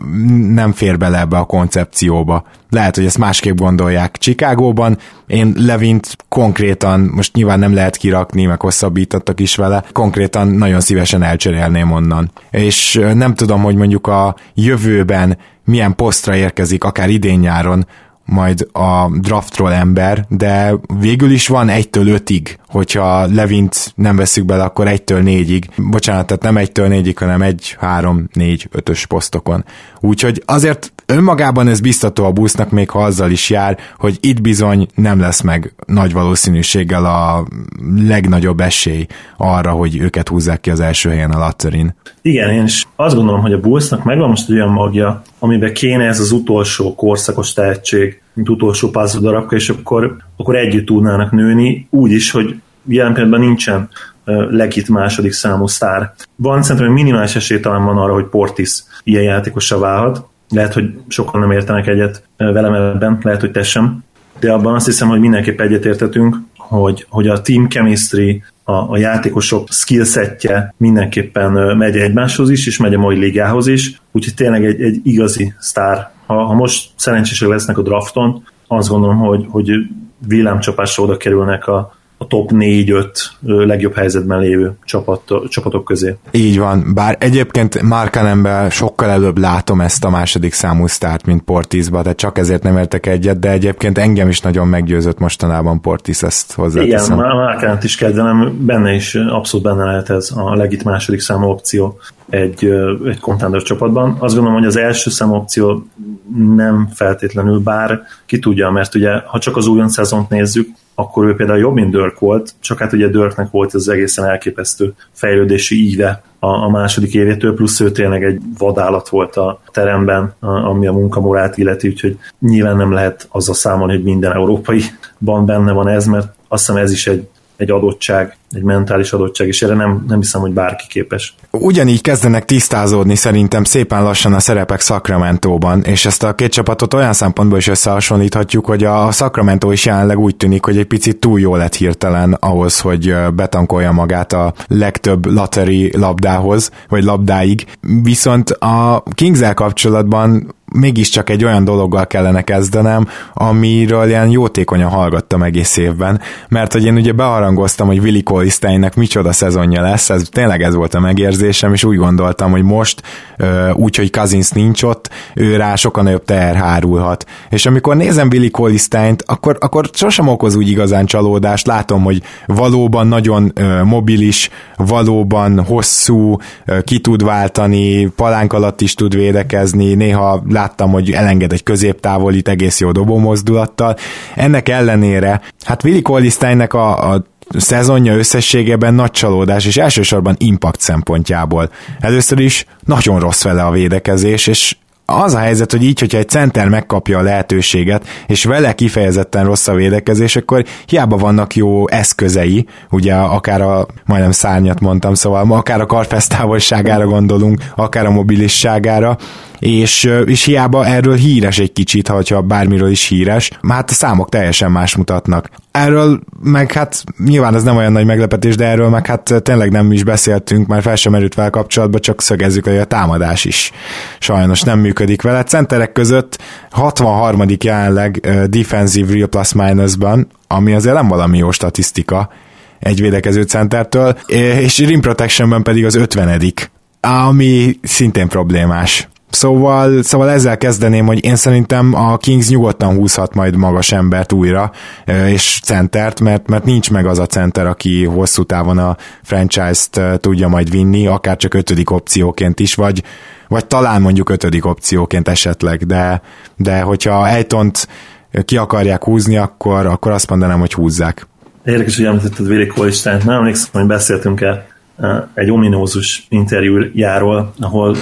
nem fér bele ebbe a koncepcióba. Lehet, hogy ezt másképp gondolják Csikágóban. Én Levint konkrétan, most nyilván nem lehet kirakni, meg hosszabbítottak is vele, konkrétan nagyon szívesen elcserélném onnan. És nem tudom, hogy mondjuk a jövőben milyen posztra érkezik, akár idén-nyáron, majd a draftról ember, de végül is van 1-től 5-ig, hogyha Levint nem veszük bele, akkor 1-től 4-ig. Bocsánat, tehát nem 1-től 4-ig, hanem 1, 3, 4, 5-ös posztokon. Úgyhogy azért önmagában ez biztató a busznak, még ha azzal is jár, hogy itt bizony nem lesz meg nagy valószínűséggel a legnagyobb esély arra, hogy őket húzzák ki az első helyen a Latterin. Igen, én is azt gondolom, hogy a busznak megvan most olyan magja, amiben kéne ez az utolsó korszakos tehetség, mint utolsó puzzle darabka, és akkor, akkor együtt tudnának nőni, úgy is, hogy jelen pillanatban nincsen legit második számú sztár. Van szerintem hogy minimális esély talán van arra, hogy Portis ilyen játékosra válhat. Lehet, hogy sokan nem értenek egyet velem ebben, lehet, hogy te sem. De abban azt hiszem, hogy mindenképp egyetértetünk, hogy, hogy a team chemistry, a, a játékosok skillsetje mindenképpen megy egymáshoz is, és megy a mai ligához is, úgyhogy tényleg egy, egy igazi sztár. Ha, ha most szerencsések lesznek a drafton, azt gondolom, hogy, hogy villámcsapásra oda kerülnek a, a top 4-5 legjobb helyzetben lévő csapat, csapatok közé. Így van, bár egyébként Markanemben sokkal előbb látom ezt a második számú sztárt, mint Portisba, tehát csak ezért nem értek egyet, de egyébként engem is nagyon meggyőzött mostanában Portis, ezt hozzáteszem. Igen, Markanet is kezdenem, benne is abszolút benne lehet ez a legit második számú opció egy, egy contender csapatban. Azt gondolom, hogy az első számú opció nem feltétlenül, bár ki tudja, mert ugye ha csak az újon szezont nézzük, akkor ő például jobb, mint Dirk volt, csak hát ugye Dirknek volt az egészen elképesztő fejlődési íve a, a második évétől, plusz ő tényleg egy vadállat volt a teremben, a, ami a munkamorát illeti, úgyhogy nyilván nem lehet azzal számolni, hogy minden európaiban benne van ez, mert azt hiszem ez is egy egy adottság, egy mentális adottság, és erre nem, nem hiszem, hogy bárki képes. Ugyanígy kezdenek tisztázódni szerintem szépen lassan a szerepek Sacramento-ban, és ezt a két csapatot olyan szempontból is összehasonlíthatjuk, hogy a Sacramento is jelenleg úgy tűnik, hogy egy picit túl jó lett hirtelen ahhoz, hogy betankolja magát a legtöbb lateri labdához, vagy labdáig. Viszont a kings kapcsolatban mégiscsak egy olyan dologgal kellene kezdenem, amiről ilyen jótékonyan hallgattam egész évben, mert hogy én ugye beharangoztam, hogy Willi Coliszteinnek micsoda szezonja lesz, ez tényleg ez volt a megérzésem, és úgy gondoltam, hogy most úgy, hogy Cousins nincs ott, ő rá sokan nagyobb teher hárulhat. És amikor nézem Willi Coliszteint, akkor, akkor sosem okoz úgy igazán csalódást, látom, hogy valóban nagyon mobilis, valóban hosszú, ki tud váltani, palánk alatt is tud védekezni, néha láttam, hogy elenged egy középtávolit egész jó dobó mozdulattal. Ennek ellenére, hát Willi Kolliszteinnek a, a szezonja összességében nagy csalódás, és elsősorban impact szempontjából. Először is nagyon rossz vele a védekezés, és az a helyzet, hogy így, hogyha egy center megkapja a lehetőséget, és vele kifejezetten rossz a védekezés, akkor hiába vannak jó eszközei, ugye akár a, majdnem szárnyat mondtam, szóval akár a karfesztávolságára gondolunk, akár a mobilisságára, és, és hiába erről híres egy kicsit, ha bármiről is híres, hát a számok teljesen más mutatnak. Erről meg hát nyilván ez nem olyan nagy meglepetés, de erről meg hát tényleg nem is beszéltünk, már fel sem merült vele kapcsolatban, csak szögezzük, hogy a támadás is sajnos nem működik vele. Centerek között 63. jelenleg defensive real plus minusban, ami azért nem valami jó statisztika egy védekező centertől, és rim protectionben pedig az 50 ami szintén problémás. Szóval, szóval ezzel kezdeném, hogy én szerintem a Kings nyugodtan húzhat majd magas embert újra, és centert, mert, mert nincs meg az a center, aki hosszú távon a franchise-t tudja majd vinni, akár csak ötödik opcióként is, vagy, vagy talán mondjuk ötödik opcióként esetleg, de, de hogyha Ejtont ki akarják húzni, akkor, akkor azt mondanám, hogy húzzák. Érdekes, hogy említetted Willi Kolstein. Nem emlékszem, hogy beszéltünk el egy ominózus interjújáról, ahol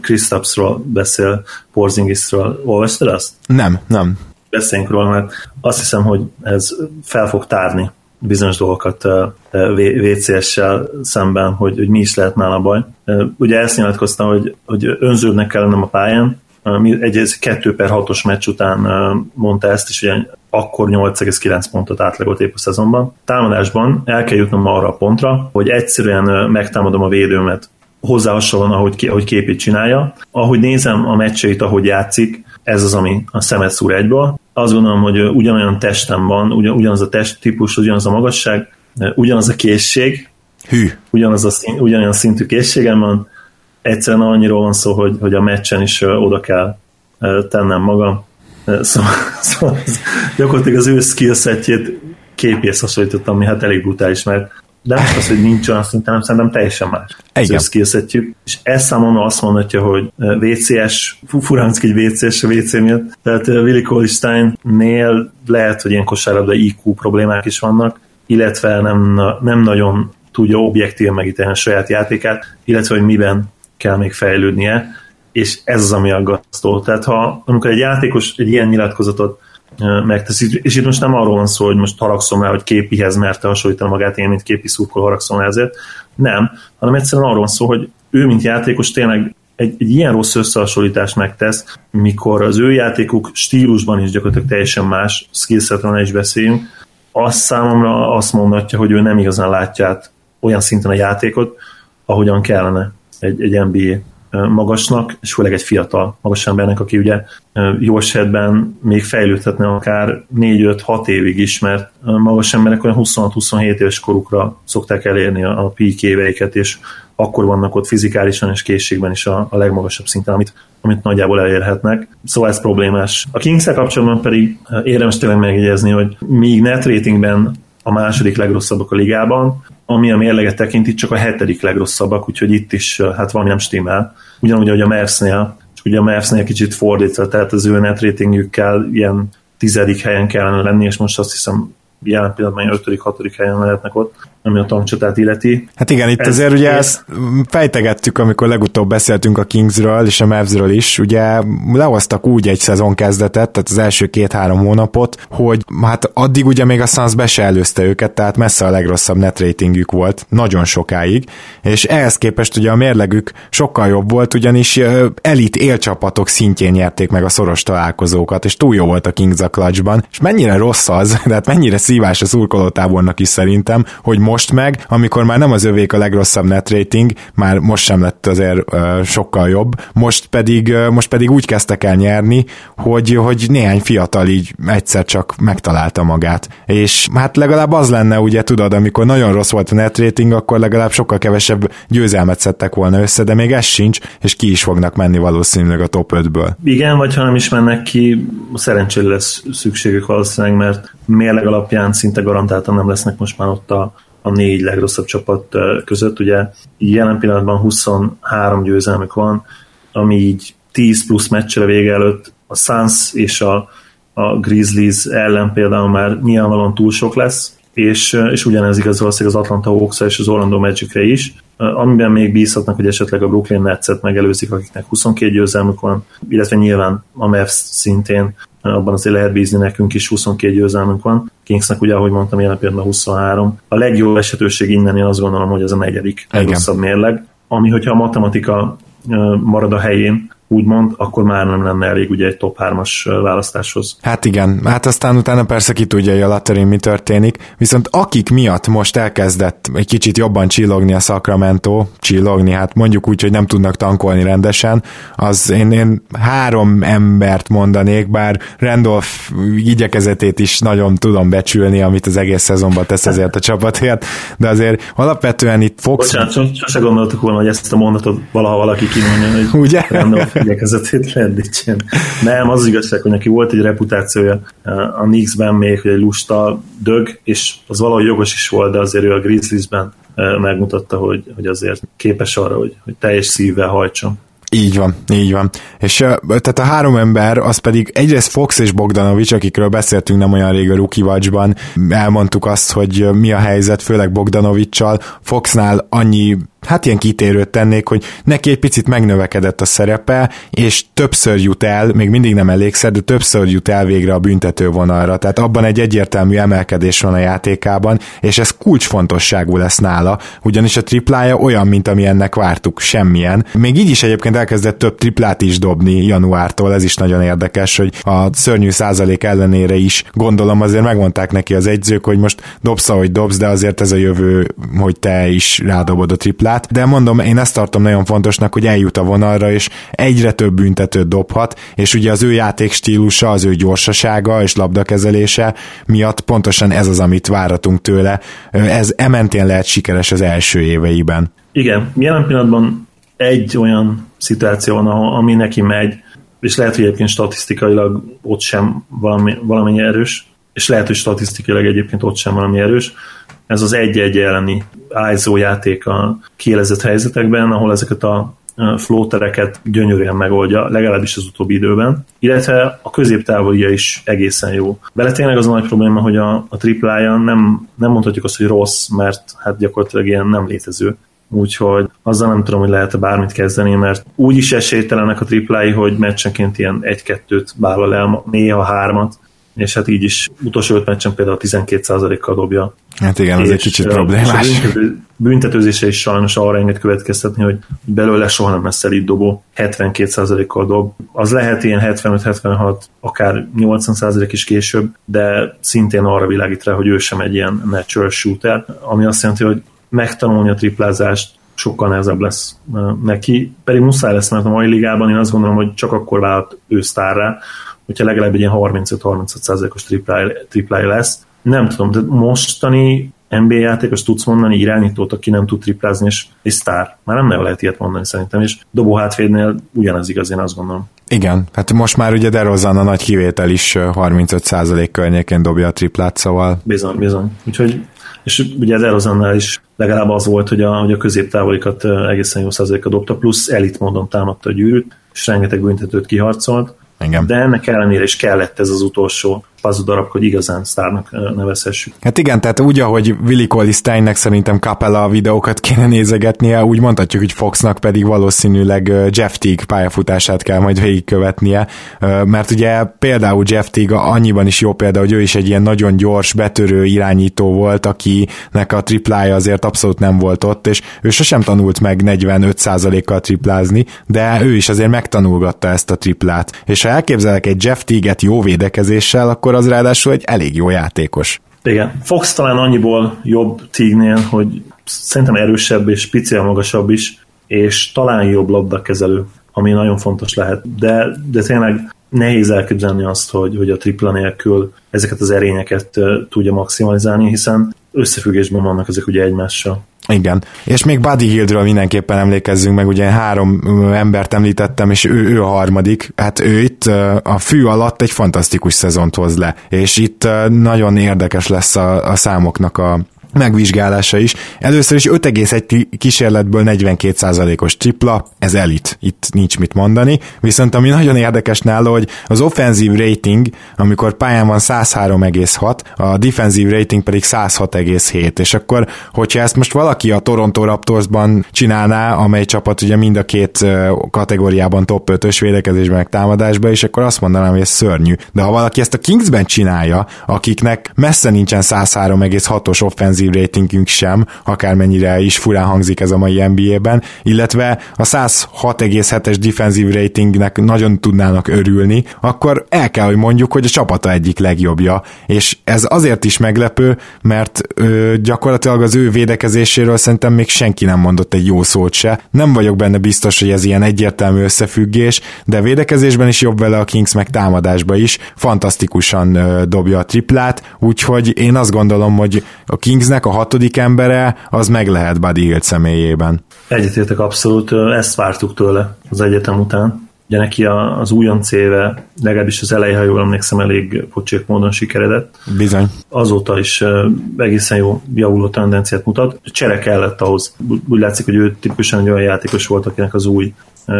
Kristapsról beszél, Porzingisről. Olvastad azt? Nem, nem. Beszéljünk róla, mert azt hiszem, hogy ez fel fog tárni bizonyos dolgokat VCS-sel szemben, hogy, hogy mi is lehet nála baj. Ugye ezt nyilatkozta, hogy, hogy önződnek kellene a pályán, egy, egy 2 per 6-os meccs után mondta ezt, és ugye akkor 8,9 pontot átlagolt épp a szezonban. Támadásban el kell jutnom arra a pontra, hogy egyszerűen megtámadom a védőmet hozzá hasonlóan, ahogy, ahogy képét csinálja. Ahogy nézem a meccseit, ahogy játszik, ez az, ami a szemet szúr egyből. Azt gondolom, hogy ugyanolyan testem van, ugyanaz a testtípus, ugyanaz a magasság, ugyanaz a készség, Hű. Ugyanaz a szín, ugyanolyan szintű készségem van, egyszerűen annyiról van szó, hogy, hogy a meccsen is oda kell tennem magam. Szóval, szóval gyakorlatilag az ő skillsetjét képész hasonlítottam, ami hát elég brutális, mert de nem az, hogy nincs olyan szinten, szerintem teljesen más. Igen. Az skillsetjük. És ez számomra azt mondhatja, hogy VCS, furán egy VCS a WC miatt, tehát Willi Kolstein-nél lehet, hogy ilyen kosárlabda IQ problémák is vannak, illetve nem, nem nagyon tudja objektív megítélni a saját játékát, illetve hogy miben kell még fejlődnie, és ez az, ami aggasztó. Tehát ha amikor egy játékos egy ilyen nyilatkozatot megteszi, és itt most nem arról van szó, hogy most haragszom rá, hogy képihez merte hasonlítani magát, én, mint képi szurkol haragszom rá ezért. Nem, hanem egyszerűen arról van szó, hogy ő, mint játékos tényleg egy, egy ilyen rossz összehasonlítást megtesz, mikor az ő játékuk stílusban is gyakorlatilag teljesen más, skillsetről is beszéljünk, az számomra azt mondatja, hogy ő nem igazán látja át olyan szinten a játékot, ahogyan kellene egy, egy NBA magasnak, és főleg egy fiatal magas embernek, aki ugye jó esetben még fejlődhetne akár 4-5-6 évig is, mert magas emberek olyan 26-27 éves korukra szokták elérni a, a peak éveiket, és akkor vannak ott fizikálisan és készségben is a, a legmagasabb szinten, amit, amit nagyjából elérhetnek. Szóval ez problémás. A kings kapcsolatban pedig érdemes tényleg megjegyezni, hogy míg net ratingben a második legrosszabbak a ligában, ami a mérleget tekinti, csak a hetedik legrosszabbak, úgyhogy itt is hát valami nem stimmel. Ugyanúgy, hogy a Mersnél, csak ugye a Mersnél kicsit fordítva, tehát az ő net ratingjükkel ilyen tizedik helyen kellene lenni, és most azt hiszem jelen pillanatban 5 hatodik helyen lehetnek ott, ami a tankcsatát illeti. Hát igen, itt ez, azért ugye ez... ezt fejtegettük, amikor legutóbb beszéltünk a Kingsről és a Mavsről is, ugye lehoztak úgy egy szezon kezdetet, tehát az első két-három hónapot, hogy hát addig ugye még a Suns be se előzte őket, tehát messze a legrosszabb net ratingjük volt, nagyon sokáig, és ehhez képest ugye a mérlegük sokkal jobb volt, ugyanis elit élcsapatok szintjén nyerték meg a szoros találkozókat, és túl jó volt a Kings a clutchban, és mennyire rossz az, tehát mennyire szívás a szurkolótábornak is szerintem, hogy most meg, amikor már nem az övék a legrosszabb net rating, már most sem lett azért uh, sokkal jobb, most pedig, uh, most pedig úgy kezdtek el nyerni, hogy, hogy néhány fiatal így egyszer csak megtalálta magát. És hát legalább az lenne, ugye tudod, amikor nagyon rossz volt a net rating, akkor legalább sokkal kevesebb győzelmet szedtek volna össze, de még ez sincs, és ki is fognak menni valószínűleg a top 5-ből. Igen, vagy ha nem is mennek ki, szerencsére lesz szükségük valószínűleg, mert mérleg alapján szinte garantáltan nem lesznek most már ott a, a négy legrosszabb csapat között. Ugye jelen pillanatban 23 győzelmük van, ami így 10 plusz meccsre vége előtt a Suns és a, a Grizzlies ellen például már nyilvánvalóan túl sok lesz, és, és ugyanez igaz valószínűleg az Atlanta hawks és az Orlando magic is, amiben még bízhatnak, hogy esetleg a Brooklyn Nets-et megelőzik, akiknek 22 győzelmük van, illetve nyilván a Mavs szintén abban azért lehet bízni nekünk is, 22 győzelmünk van. Kingsnek ugye, ahogy mondtam, jelen pillanatban 23. A legjobb esetőség innen én azt gondolom, hogy ez a negyedik legrosszabb mérleg, ami hogyha a matematika marad a helyén, úgymond, akkor már nem lenne elég ugye egy top 3-as választáshoz. Hát igen, hát aztán utána persze ki tudja, hogy a Laterin mi történik, viszont akik miatt most elkezdett egy kicsit jobban csillogni a Sacramento, csillogni, hát mondjuk úgy, hogy nem tudnak tankolni rendesen, az én, én három embert mondanék, bár Randolph igyekezetét is nagyon tudom becsülni, amit az egész szezonban tesz ezért a csapatért, de azért alapvetően itt Fox... Bocsánat, sose gondoltuk volna, hogy ezt a mondatot valaha valaki kimondja, hogy Ugye? Randolph igyekezetét dicsérni. Nem, az igazság, hogy neki volt egy reputációja a Knicks-ben még, hogy egy lusta dög, és az valahogy jogos is volt, de azért ő a Grizzlies-ben megmutatta, hogy, hogy azért képes arra, hogy, hogy teljes szívvel hajtson. Így van, így van. És tehát a három ember, az pedig egyrészt Fox és Bogdanovics, akikről beszéltünk nem olyan rég a Rookie Watch-ban, elmondtuk azt, hogy mi a helyzet, főleg Bogdanovicsal. Foxnál annyi hát ilyen kitérőt tennék, hogy neki egy picit megnövekedett a szerepe, és többször jut el, még mindig nem elégszer, de többször jut el végre a büntető vonalra. Tehát abban egy egyértelmű emelkedés van a játékában, és ez kulcsfontosságú lesz nála, ugyanis a triplája olyan, mint ami ennek vártuk, semmilyen. Még így is egyébként elkezdett több triplát is dobni januártól, ez is nagyon érdekes, hogy a szörnyű százalék ellenére is gondolom azért megmondták neki az egyzők, hogy most dobsz, hogy dobsz, de azért ez a jövő, hogy te is rádobod a triplát labdát, de mondom, én ezt tartom nagyon fontosnak, hogy eljut a vonalra, és egyre több büntetőt dobhat, és ugye az ő játék stílusa, az ő gyorsasága és labdakezelése miatt pontosan ez az, amit váratunk tőle. Ez ementén lehet sikeres az első éveiben. Igen, jelen pillanatban egy olyan szituáció van, ami neki megy, és lehet, hogy egyébként statisztikailag ott sem valami, valami erős, és lehet, hogy statisztikailag egyébként ott sem valami erős, ez az egy-egy elleni ISO játék a kielezett helyzetekben, ahol ezeket a flótereket gyönyörűen megoldja, legalábbis az utóbbi időben, illetve a középtávolja is egészen jó. Bele tényleg az a nagy probléma, hogy a, a triplája nem, nem mondhatjuk azt, hogy rossz, mert hát gyakorlatilag ilyen nem létező. Úgyhogy azzal nem tudom, hogy lehet-e bármit kezdeni, mert úgy is esélytelenek a triplái, hogy meccsenként ilyen egy-kettőt vállal el, néha hármat, és hát így is utolsó öt meccsen például 12%-kal dobja. Hát igen, ez egy kicsit problémás. És a büntetőzése is sajnos arra enged következtetni, hogy belőle soha nem lesz elit dobó, 72%-kal dob. Az lehet ilyen 75-76, akár 80% is később, de szintén arra világít rá, hogy ő sem egy ilyen natural shooter, ami azt jelenti, hogy megtanulni a triplázást sokkal nehezebb lesz neki, pedig muszáj lesz, mert a mai ligában én azt gondolom, hogy csak akkor vált ő sztárra, hogyha legalább egy ilyen 35-35%-os triplája lesz. Nem tudom, de mostani NBA játékos tudsz mondani irányítót, aki nem tud triplázni, és, és sztár. Már nem nagyon lehet ilyet mondani szerintem, és dobó hátvédnél ugyanaz igaz, én azt gondolom. Igen, hát most már ugye DeRozan a nagy kivétel is 35% környékén dobja a triplát, szóval... Bizony, bizony. Úgyhogy és ugye DeRozannál is legalább az volt, hogy a, hogy a középtávolikat egészen jó százaléka dobta, plusz elit módon támadta a gyűrűt, és rengeteg büntetőt kiharcolt, igen. De ennek ellenére is kellett ez az utolsó darab, hogy igazán sztárnak nevezhessük. Hát igen, tehát úgy, ahogy Willi Coliszteinnek szerintem Capella videókat kéne nézegetnie, úgy mondhatjuk, hogy Foxnak pedig valószínűleg Jeff Teague pályafutását kell majd végigkövetnie, mert ugye például Jeff Teague annyiban is jó példa, hogy ő is egy ilyen nagyon gyors, betörő irányító volt, akinek a triplája azért abszolút nem volt ott, és ő sosem tanult meg 45%-kal triplázni, de ő is azért megtanulgatta ezt a triplát. És ha elképzelek egy Jeff Teague-et jó védekezéssel, akkor akkor az ráadásul egy elég jó játékos. Igen, Fox talán annyiból jobb Tignél, hogy szerintem erősebb és picivel magasabb is, és talán jobb labdakezelő, ami nagyon fontos lehet. De, de tényleg nehéz elképzelni azt, hogy, hogy a tripla nélkül ezeket az erényeket tudja maximalizálni, hiszen összefüggésben vannak ezek ugye egymással. Igen, és még Buddy Hildről mindenképpen emlékezzünk meg, ugye három embert említettem, és ő, ő a harmadik, hát ő itt a fű alatt egy fantasztikus szezont hoz le, és itt nagyon érdekes lesz a, a számoknak a, megvizsgálása is. Először is 5,1 kísérletből 42%-os tripla, ez elit, itt nincs mit mondani, viszont ami nagyon érdekes nála, hogy az offenzív rating, amikor pályán van 103,6, a defensív rating pedig 106,7, és akkor, hogyha ezt most valaki a Toronto Raptorsban csinálná, amely csapat ugye mind a két kategóriában top 5-ös védekezésben meg támadásban, és akkor azt mondanám, hogy ez szörnyű. De ha valaki ezt a Kingsben csinálja, akiknek messze nincsen 103,6-os offenzív offenzív ratingünk sem, akármennyire is furán hangzik ez a mai NBA-ben, illetve a 106,7-es defensív ratingnek nagyon tudnának örülni, akkor el kell, hogy mondjuk, hogy a csapata egyik legjobbja, és ez azért is meglepő, mert ö, gyakorlatilag az ő védekezéséről szerintem még senki nem mondott egy jó szót se. Nem vagyok benne biztos, hogy ez ilyen egyértelmű összefüggés, de védekezésben is jobb vele a Kings, meg támadásba is. Fantasztikusan ö, dobja a triplát, úgyhogy én azt gondolom, hogy a Kings Kingsnek a hatodik embere, az meg lehet Buddy Hield személyében. Egyetértek abszolút, ezt vártuk tőle az egyetem után. Ugye neki az újonc éve, legalábbis az elején, ha jól emlékszem, elég pocsék módon sikeredett. Bizony. Azóta is egészen jó javuló tendenciát mutat. Csere kellett ahhoz. Úgy látszik, hogy ő tipikusan egy olyan játékos volt, akinek az új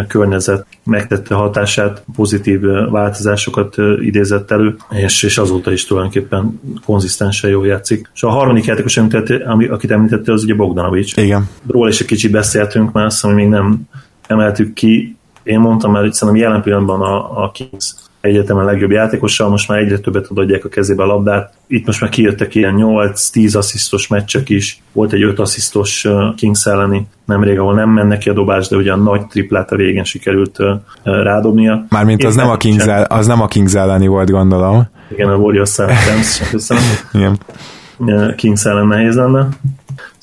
környezet megtette hatását, pozitív változásokat idézett elő, és, és azóta is tulajdonképpen konzisztensen jól játszik. És a harmadik játékos, akit említette, az ugye Bogdanovics. Igen. Róla is egy kicsit beszéltünk, mert azt hogy még nem emeltük ki. Én mondtam már, hogy szerintem jelen pillanatban a, a Kings egyetemen legjobb játékossal, most már egyre többet adják a kezébe a labdát. Itt most már kijöttek ilyen 8-10 asszisztos meccsek is, volt egy 5 asszisztos Kings elleni nemrég, ahol nem mennek ki a dobás, de ugye a nagy triplát a végén sikerült rádobnia. Mármint az nem, a Kings el, az nem a Kings elleni volt, gondolom. Igen, a Warriors természetesen. Igen. Kings ellen nehéz lenne.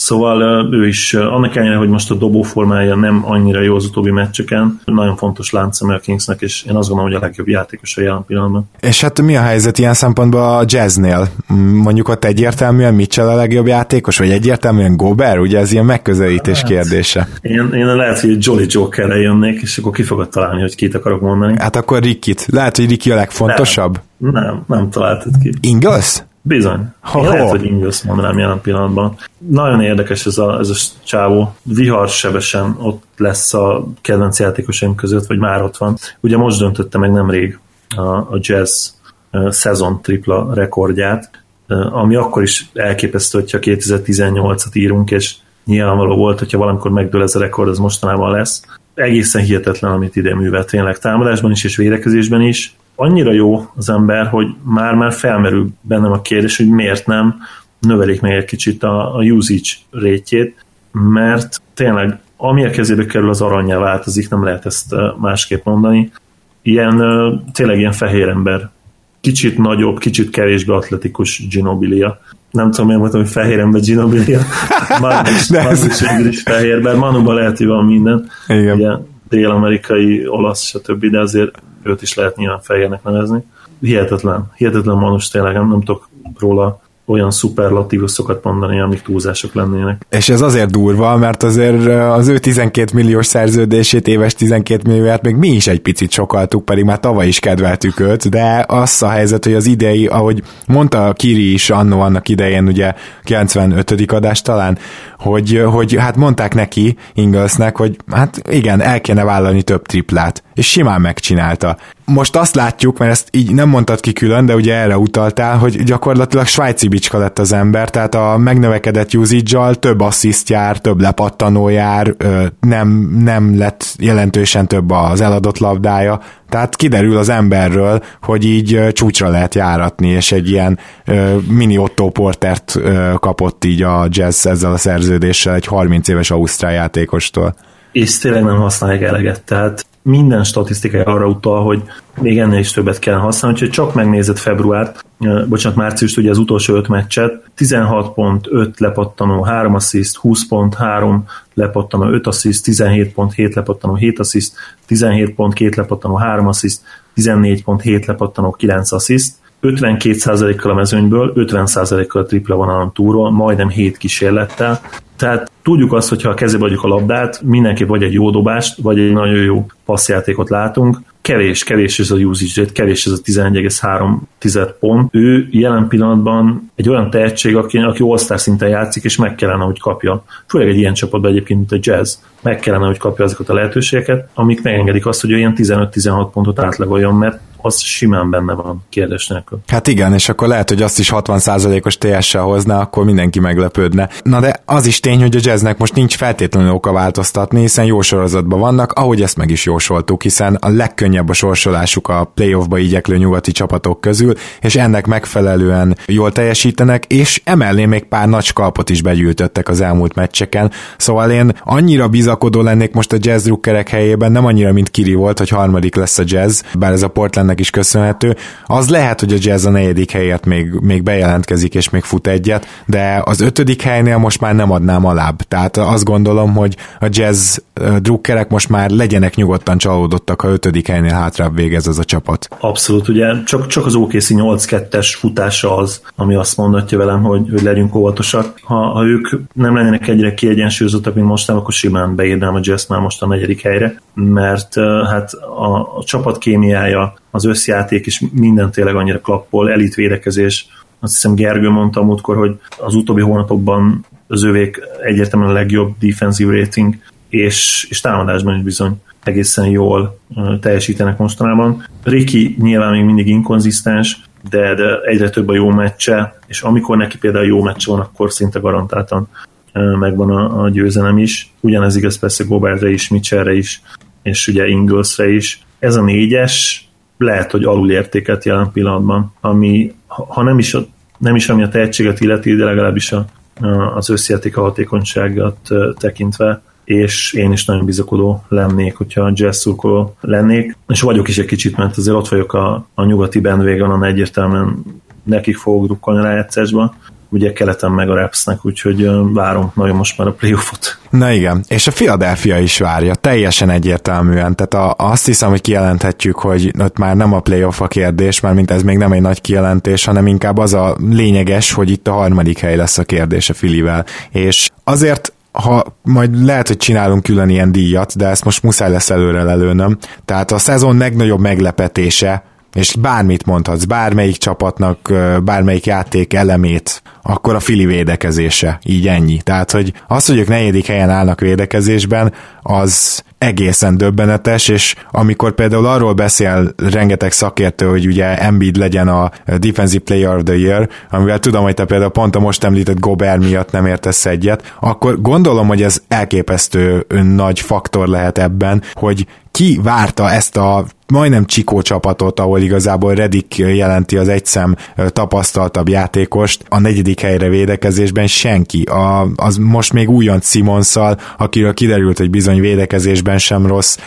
Szóval ő is, annak ellenére, hogy most a dobóformája nem annyira jó az utóbbi meccseken, nagyon fontos láncszeme a Kingsnek, és én azt gondolom, hogy a legjobb játékos a jelen pillanatban. És hát mi a helyzet ilyen szempontból a jazznél? Mondjuk ott egyértelműen Mitchell a legjobb játékos, vagy egyértelműen Gober? Ugye ez ilyen megközelítés hát, kérdése. Én, én lehet, hogy Jolly Jokerre jönnék, és akkor ki fogod találni, hogy kit akarok mondani. Hát akkor Rickit. Lehet, hogy Ricky a legfontosabb? Nem, nem, nem találtad ki. Ingles? Bizony. Én lehet, hogy Ingles mondanám jelen pillanatban. Nagyon érdekes ez a, ez a csávó. Vihar sebesen ott lesz a kedvenc játékosaim között, vagy már ott van. Ugye most döntötte meg nemrég a, a jazz szezon tripla rekordját, ami akkor is elképesztő, hogyha 2018-at írunk, és nyilvánvaló volt, hogyha valamikor megdől ez a rekord, az mostanában lesz. Egészen hihetetlen, amit ide művelt tényleg támadásban is és védekezésben is annyira jó az ember, hogy már-már felmerül bennem a kérdés, hogy miért nem növelik meg egy kicsit a, a usage rétjét, mert tényleg ami a kezébe kerül, az aranyjá változik, nem lehet ezt másképp mondani. Ilyen, tényleg ilyen fehér ember. Kicsit nagyobb, kicsit kevésbé atletikus Ginobilia. Nem tudom, miért mondtam, hogy fehér ember Ginobilia. Manu is. Manu is fehér, bár Manuban lehet, hogy van minden. Igen. Ugye, dél-amerikai, olasz, stb., de azért őt is lehet nyilván fehérnek nevezni. Hihetetlen, hihetetlen manus tényleg, nem, nem tudok róla olyan szuperlatívuszokat mondani, amik túlzások lennének. És ez azért durva, mert azért az ő 12 milliós szerződését, éves 12 millióját még mi is egy picit sokaltuk, pedig már tavaly is kedveltük őt, de az a helyzet, hogy az idei, ahogy mondta Kiri is annó annak idején, ugye 95. adás talán, hogy, hogy hát mondták neki, Inglesnek, hogy hát igen, el kéne vállalni több triplát, és simán megcsinálta. Most azt látjuk, mert ezt így nem mondtad ki külön, de ugye erre utaltál, hogy gyakorlatilag svájci bicska lett az ember, tehát a megnövekedett usage több assziszt jár, több lepattanó jár, nem, nem lett jelentősen több az eladott labdája, tehát kiderül az emberről, hogy így csúcsra lehet járatni, és egy ilyen mini Otto Portert kapott így a jazz ezzel a szerződéssel egy 30 éves ausztrál játékostól. És tényleg nem használják eleget, tehát minden statisztikai arra utal, hogy még ennél is többet kell használni, úgyhogy csak megnézed februárt, bocsánat, március, ugye az utolsó öt meccset, 16.5 lepattanó, 3 assziszt, 20.3 lepattanó, 5 assziszt, 17.7 lepattanó, 7 assziszt, 17.2 lepattanó, 3 assziszt, 14.7 lepattanó, 9 assziszt, 52%-kal a mezőnyből, 50%-kal a tripla van túról, majdnem 7 kísérlettel, tehát tudjuk azt, hogy ha a kezébe adjuk a labdát, mindenki vagy egy jó dobást, vagy egy nagyon jó passzjátékot látunk. Kevés, kevés ez a usage rate, kevés ez a 11,3 pont. Ő jelen pillanatban egy olyan tehetség, aki, aki all szinten játszik, és meg kellene, hogy kapja. Főleg egy ilyen csapatban egyébként, mint a jazz. Meg kellene, hogy kapja azokat a lehetőségeket, amik megengedik azt, hogy olyan 15-16 pontot átlagoljon, mert az simán benne van, kérdés nélkül. Hát igen, és akkor lehet, hogy azt is 60%-os TS-sel hozná, akkor mindenki meglepődne. Na de az is tény, hogy a jazznek most nincs feltétlenül oka változtatni, hiszen jó sorozatban vannak, ahogy ezt meg is jósoltuk, hiszen a legkönnyebb a sorsolásuk a playoffba igyeklő nyugati csapatok közül, és ennek megfelelően jól teljesítenek, és emellé még pár nagy skalpot is begyűjtöttek az elmúlt meccseken, szóval én annyira bizakodó lennék most a jazz helyében, nem annyira, mint Kiri volt, hogy harmadik lesz a jazz, bár ez a Portland ennek is köszönhető. Az lehet, hogy a Jazz a negyedik helyért még, még bejelentkezik, és még fut egyet, de az ötödik helynél most már nem adnám alább. Tehát azt gondolom, hogy a Jazz drukkerek most már legyenek nyugodtan csalódottak, ha ötödik helynél hátrább végez az a csapat. Abszolút, ugye csak, csak az OKC 8-2-es futása az, ami azt mondatja velem, hogy, hogy legyünk óvatosak. Ha, ha ők nem lennének egyre kiegyensúlyozottak, mint most, akkor simán beírnám a Jazz már most a negyedik helyre, mert hát a, a csapat kémiája, az összjáték és minden tényleg annyira klappol, elit védekezés, azt hiszem Gergő mondta múltkor, hogy az utóbbi hónapokban az övék egyértelműen a legjobb defensive rating, és, és támadásban is bizony egészen jól teljesítenek mostanában. Ricky nyilván még mindig inkonzisztens, de, de egyre több a jó meccse, és amikor neki például jó meccse van, akkor szinte garantáltan megvan a, a győzelem is. Ugyanez igaz persze Gobertre is, Mitchellre is, és ugye Inglesre is. Ez a négyes lehet, hogy alulértéket jelen pillanatban, ami ha nem is, nem is ami a tehetséget illeti, de legalábbis a, az összjáték a hatékonyságot tekintve és én is nagyon bizakodó lennék, hogyha jazz szurkoló lennék, és vagyok is egy kicsit, mert azért ott vagyok a, a nyugati bandwagon, egyértelműen nekik fogok drukkolni a rájátszásba, ugye keleten meg a Rapsnek, úgyhogy várom nagyon most már a playoffot. Na igen, és a Philadelphia is várja, teljesen egyértelműen, tehát a, azt hiszem, hogy kijelenthetjük, hogy ott már nem a playoff a kérdés, mert mint ez még nem egy nagy kijelentés, hanem inkább az a lényeges, hogy itt a harmadik hely lesz a kérdés a Filivel, és azért ha majd lehet, hogy csinálunk külön ilyen díjat, de ezt most muszáj lesz előre lelőnöm. Tehát a szezon legnagyobb meglepetése, és bármit mondhatsz, bármelyik csapatnak, bármelyik játék elemét, akkor a Fili védekezése, így ennyi. Tehát, hogy az, hogy ők negyedik helyen állnak védekezésben, az egészen döbbenetes, és amikor például arról beszél rengeteg szakértő, hogy ugye Embiid legyen a Defensive Player of the Year, amivel tudom, hogy te például pont a most említett Gobert miatt nem értesz egyet, akkor gondolom, hogy ez elképesztő nagy faktor lehet ebben, hogy ki várta ezt a majdnem Csikó csapatot, ahol igazából Redik jelenti az egyszem tapasztaltabb játékost, a negyedik helyre védekezésben senki. A, az most még újonc Simonszal, akiről kiderült, hogy bizony védekezésben sem rossz.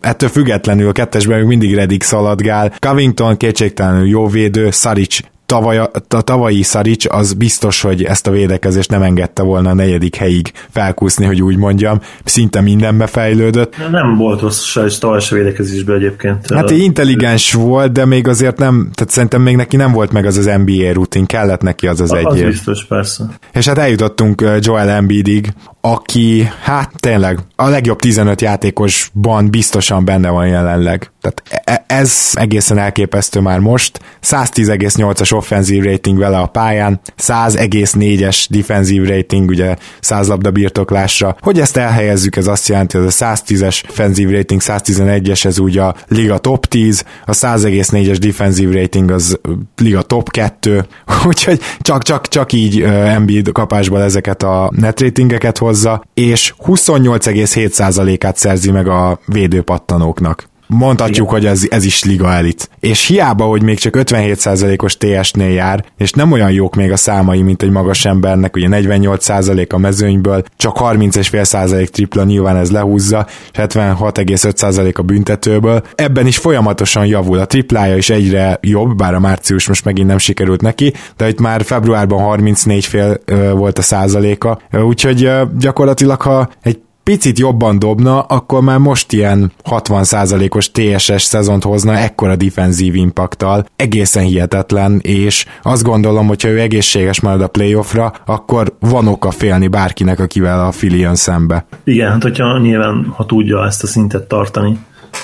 Ettől függetlenül a kettesben még mindig Redik szaladgál. Covington kétségtelenül jó védő, Saric tavaly, a, a tavalyi Szarics az biztos, hogy ezt a védekezést nem engedte volna a negyedik helyig felkúszni, hogy úgy mondjam. Szinte mindenbe fejlődött. Nem volt rossz Szarics tavaly a védekezésben egyébként. Hát intelligens volt, de még azért nem, tehát szerintem még neki nem volt meg az az NBA rutin, kellett neki az az egy Az biztos, persze. És hát eljutottunk Joel Embiidig, aki, hát tényleg, a legjobb 15 játékosban biztosan benne van jelenleg. Tehát e, ez egészen elképesztő már most. 110,8-as offenzív rating vele a pályán, 100,4-es defensív rating, ugye 100 labda birtoklásra. Hogy ezt elhelyezzük, ez azt jelenti, hogy a 110-es offenzív rating, 111-es, ez ugye a liga top 10, a 100,4-es defensív rating az liga top 2, úgyhogy csak, csak, csak így Embiid kapásból ezeket a net ratingeket hozza, és 28,7%-át szerzi meg a védőpattanóknak. Mondhatjuk, Igen. hogy ez, ez is liga elit. És hiába, hogy még csak 57%-os TS-nél jár, és nem olyan jók még a számai, mint egy magas embernek, ugye 48% a mezőnyből, csak 30,5% tripla nyilván ez lehúzza, és 76,5% a büntetőből. Ebben is folyamatosan javul. A triplája is egyre jobb, bár a március most megint nem sikerült neki, de itt már februárban 34 fél volt a százaléka, úgyhogy gyakorlatilag ha egy picit jobban dobna, akkor már most ilyen 60%-os TSS szezont hozna ekkora defenzív impaktal. Egészen hihetetlen, és azt gondolom, hogyha ő egészséges marad a playoffra, akkor van oka félni bárkinek, akivel a Filion szembe. Igen, hát hogyha nyilván, ha tudja ezt a szintet tartani,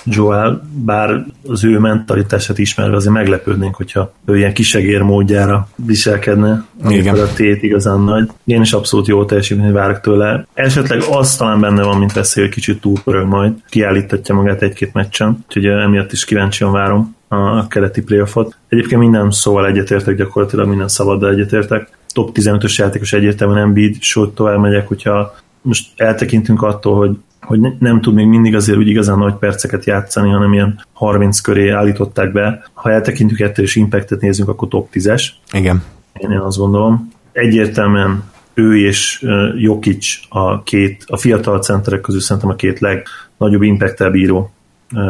Joel, bár az ő mentalitását ismerve azért meglepődnénk, hogyha ő ilyen kisegér módjára viselkedne, amikor a tét igazán nagy. Én is abszolút jó teljesítményt várok tőle. Esetleg az talán benne van, mint veszély, hogy kicsit túlpörög majd, kiállítatja magát egy-két meccsen, úgyhogy emiatt is kíváncsian várom a keleti playoffot. Egyébként minden szóval egyetértek, gyakorlatilag minden szabaddal egyetértek. Top 15-ös játékos egyértelműen Embiid, sőt tovább megyek, hogyha most eltekintünk attól, hogy hogy nem tud még mindig azért úgy igazán nagy perceket játszani, hanem ilyen 30 köré állították be. Ha eltekintjük ettől és impactet nézzünk, akkor top 10-es. Igen. Én, én azt gondolom. Egyértelműen ő és Jokic a két, a fiatal centerek közül szerintem a két legnagyobb impact bíró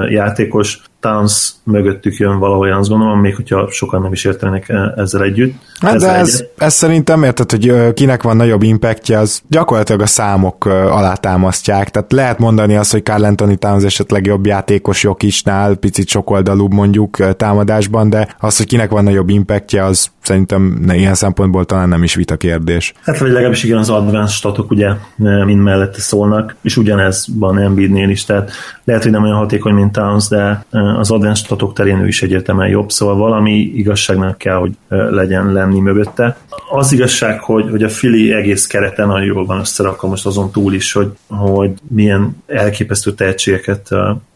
játékos. Towns mögöttük jön valahol, azt gondolom, még hogyha sokan nem is értenek e- ezzel együtt. Hát de ez, ez szerintem érted, hogy kinek van nagyobb impactja, az gyakorlatilag a számok alátámasztják. Tehát lehet mondani azt, hogy Carl Anthony Towns esetleg jobb játékos Jokisnál, picit sokoldalúbb mondjuk támadásban, de az, hogy kinek van nagyobb impactja, az szerintem ilyen szempontból talán nem is vita kérdés. Hát vagy legalábbis igen, az advanced statok ugye mind mellette szólnak, és ugyanez van Embiidnél is, tehát lehet, hogy nem olyan hatékony, mint Towns, de az advanced statok terén ő is egyértelműen jobb, szóval valami igazságnak kell, hogy legyen lenni mögötte. Az igazság, hogy, hogy a Fili egész kereten nagyon jól van összerakva most azon túl is, hogy, hogy milyen elképesztő tehetségeket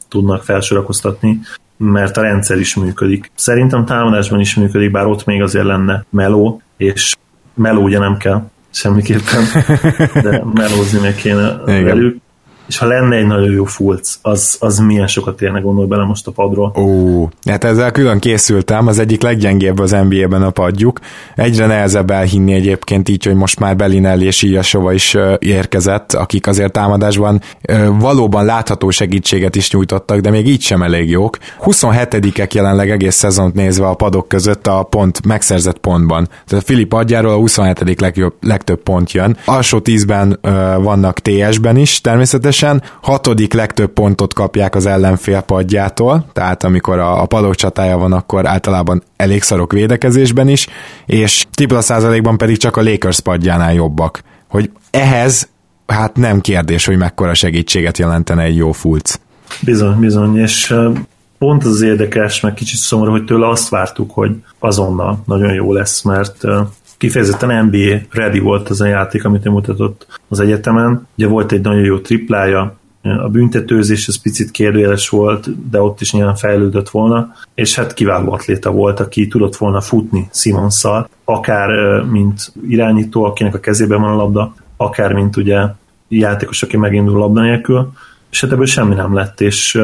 tudnak felsorakoztatni mert a rendszer is működik. Szerintem támadásban is működik, bár ott még azért lenne meló, és meló ugye nem kell semmiképpen, de melózni meg kéne Igen. velük és ha lenne egy nagyon jó fulc, az, az milyen sokat érne, gondolj bele most a padról. Ó, hát ezzel külön készültem, az egyik leggyengébb az NBA-ben a padjuk. Egyre nehezebb elhinni egyébként így, hogy most már Belinelli és Ilyasova is érkezett, akik azért támadásban valóban látható segítséget is nyújtottak, de még így sem elég jók. 27-ek jelenleg egész szezont nézve a padok között a pont megszerzett pontban. Tehát Filip adjáról a 27. legjobb, legtöbb pont jön. Alsó 10-ben vannak TS-ben is természetesen, összesen, hatodik legtöbb pontot kapják az ellenfél padjától, tehát amikor a, a padok csatája van, akkor általában elég szarok védekezésben is, és tripla százalékban pedig csak a Lakers padjánál jobbak. Hogy ehhez hát nem kérdés, hogy mekkora segítséget jelentene egy jó fulc. Bizony, bizony, és pont az érdekes, meg kicsit szomorú, hogy tőle azt vártuk, hogy azonnal nagyon jó lesz, mert kifejezetten NBA ready volt az a játék, amit ő mutatott az egyetemen. Ugye volt egy nagyon jó triplája, a büntetőzés ez picit kérdőjeles volt, de ott is nyilván fejlődött volna, és hát kiváló atléta volt, aki tudott volna futni Simonszal, akár mint irányító, akinek a kezében van a labda, akár mint ugye játékos, aki megindul labda nélkül, és hát ebből semmi nem lett, és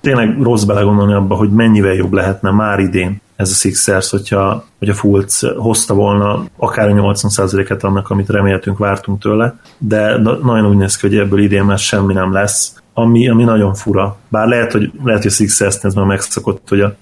tényleg rossz belegondolni abba, hogy mennyivel jobb lehetne már idén ez a Sixers, hogyha, hogy a Fultz hozta volna akár a 80%-et annak, amit reméltünk, vártunk tőle, de nagyon úgy néz ki, hogy ebből idén már semmi nem lesz, ami, ami nagyon fura. Bár lehet, hogy, lehet, hogy a Sixers ez már megszokott, hogy a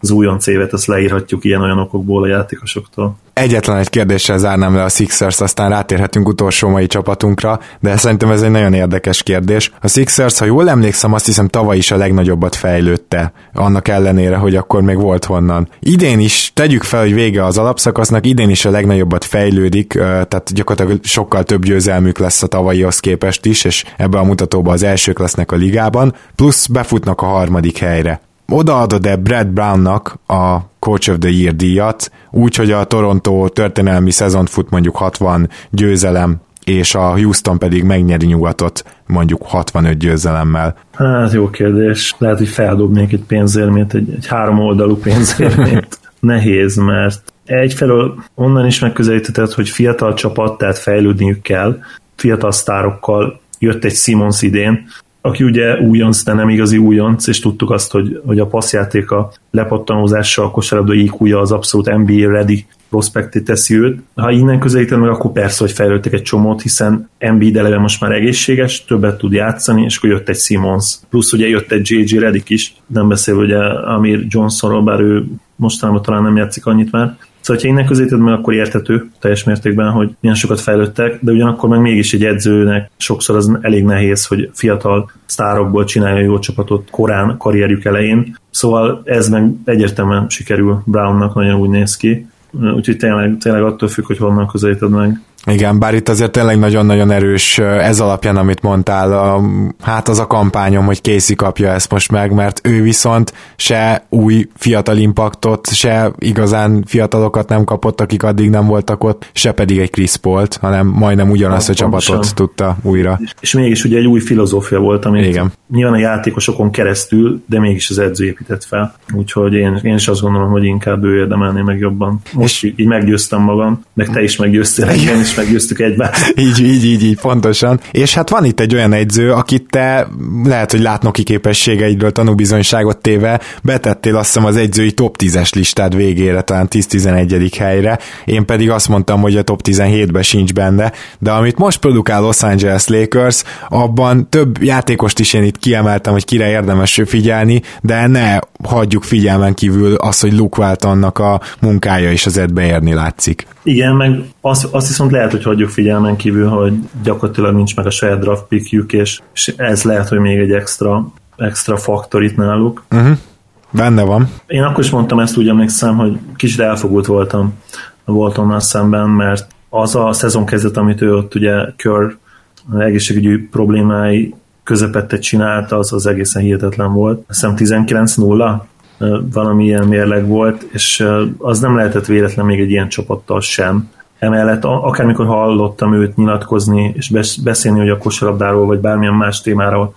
az újonc évet, ezt leírhatjuk ilyen-olyan okokból a játékosoktól. Egyetlen egy kérdéssel zárnám le a Sixers, aztán rátérhetünk utolsó mai csapatunkra, de szerintem ez egy nagyon érdekes kérdés. A Sixers, ha jól emlékszem, azt hiszem tavaly is a legnagyobbat fejlődte, annak ellenére, hogy akkor még volt honnan. Idén is, tegyük fel, hogy vége az alapszakasznak, idén is a legnagyobbat fejlődik, tehát gyakorlatilag sokkal több győzelmük lesz a tavalyihoz képest is, és ebbe a mutatóban az elsők lesznek a ligában, plusz befutnak a harmadik helyre odaadod-e Brad Brownnak a Coach of the Year díjat, úgy, hogy a Toronto történelmi szezont fut mondjuk 60 győzelem, és a Houston pedig megnyeri nyugatot mondjuk 65 győzelemmel. Hát jó kérdés. Lehet, hogy feldobnék egy pénzérmét, egy, egy három oldalú pénzérmét. Nehéz, mert egyfelől onnan is megközelítetted, hogy fiatal csapat, tehát fejlődniük kell, fiatal sztárokkal jött egy Simons idén, aki ugye újonc, de nem igazi újonc, és tudtuk azt, hogy, hogy a passzjátéka lepattanózása, a kosárlabda iq az abszolút NBA ready prospekté teszi őt. Ha innen közelítem meg, akkor persze, hogy fejlődtek egy csomót, hiszen MB eleve most már egészséges, többet tud játszani, és akkor jött egy Simons. Plusz ugye jött egy JJ Redick is, nem beszél ugye Amir Johnsonról, bár ő mostanában talán nem játszik annyit már, Szóval, ha innen közelíted meg, akkor értető teljes mértékben, hogy milyen sokat fejlődtek, de ugyanakkor meg mégis egy edzőnek sokszor az elég nehéz, hogy fiatal sztárokból csinálja jó csapatot korán karrierjük elején. Szóval ez meg egyértelműen sikerül Brownnak, nagyon úgy néz ki. Úgyhogy tényleg, tényleg attól függ, hogy honnan közelíted meg. Igen, bár itt azért tényleg nagyon-nagyon erős ez alapján, amit mondtál, a, hát az a kampányom, hogy Casey kapja ezt most meg, mert ő viszont se új fiatal impaktot, se igazán fiatalokat nem kapott, akik addig nem voltak ott, se pedig egy Chris Paul-t, hanem majdnem ugyanazt a csapatot sem. tudta újra. És, és mégis ugye egy új filozófia volt, amit Igen. nyilván a játékosokon keresztül, de mégis az edző épített fel. Úgyhogy én, én is azt gondolom, hogy inkább ő érdemelné meg jobban. Most és... így, így meggyőztem magam, meg te is meggyőztél engem, is meggyőztük egymást. így, így, így, így, pontosan. És hát van itt egy olyan egyző, akit te lehet, hogy látnoki képességeidről tanúbizonyságot téve betettél azt hiszem az egyzői top 10-es listád végére, talán 10-11. helyre. Én pedig azt mondtam, hogy a top 17-ben sincs benne, de amit most produkál Los Angeles Lakers, abban több játékost is én itt kiemeltem, hogy kire érdemes figyelni, de ne hagyjuk figyelmen kívül azt, hogy Luke Waltonnak a munkája is azért beérni látszik. Igen, meg azt, azt viszont lehet, hogy hagyjuk figyelmen kívül, hogy gyakorlatilag nincs meg a saját draft pickjük, és, és ez lehet, hogy még egy extra, extra faktor itt náluk. Uh-huh. Benne van. Én akkor is mondtam ezt, úgy emlékszem, hogy kicsit elfogult voltam a Waltonnal szemben, mert az a szezon kezdet, amit ő ott ugye Kör egészségügyi problémái közepette csinálta, az, az egészen hihetetlen volt. Azt hiszem 19-0 valami ilyen mérleg volt, és az nem lehetett véletlen még egy ilyen csapattal sem. Emellett akármikor hallottam őt nyilatkozni, és beszélni, hogy a kosarabdáról, vagy bármilyen más témáról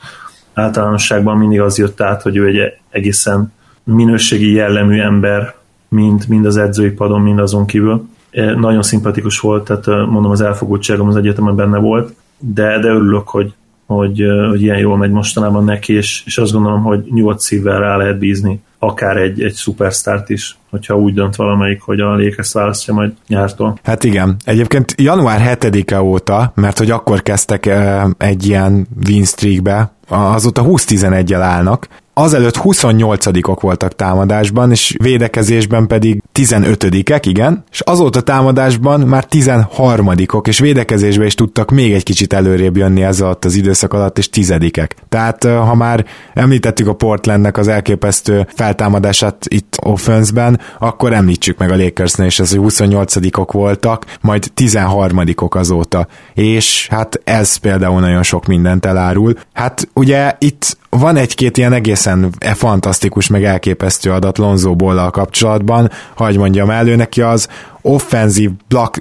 általánosságban mindig az jött át, hogy ő egy egészen minőségi jellemű ember, mind, mind az edzői padon, mind azon kívül. Nagyon szimpatikus volt, tehát mondom, az elfogultságom az egyetemen benne volt, de, de örülök, hogy, hogy, hogy ilyen jól megy mostanában neki, és, és azt gondolom, hogy nyugodt szívvel rá lehet bízni akár egy, egy szupersztárt is, hogyha úgy dönt valamelyik, hogy a Lakers választja majd nyártól. Hát igen. Egyébként január 7-e óta, mert hogy akkor kezdtek egy ilyen win streakbe, azóta 20-11-el állnak, azelőtt 28-ok voltak támadásban, és védekezésben pedig 15-ek, igen, és azóta támadásban már 13-ok, és védekezésben is tudtak még egy kicsit előrébb jönni ez alatt az időszak alatt, és tizedikek. Tehát ha már említettük a Portlandnek az elképesztő feltámadását itt offenszben, akkor említsük meg a Lakersnél és ez, hogy 28-ok voltak, majd 13-ok azóta. És hát ez például nagyon sok mindent elárul. Hát ugye itt van egy-két ilyen egészen fantasztikus, meg elképesztő adat Lonzo ball kapcsolatban, hagy mondjam elő neki az offenzív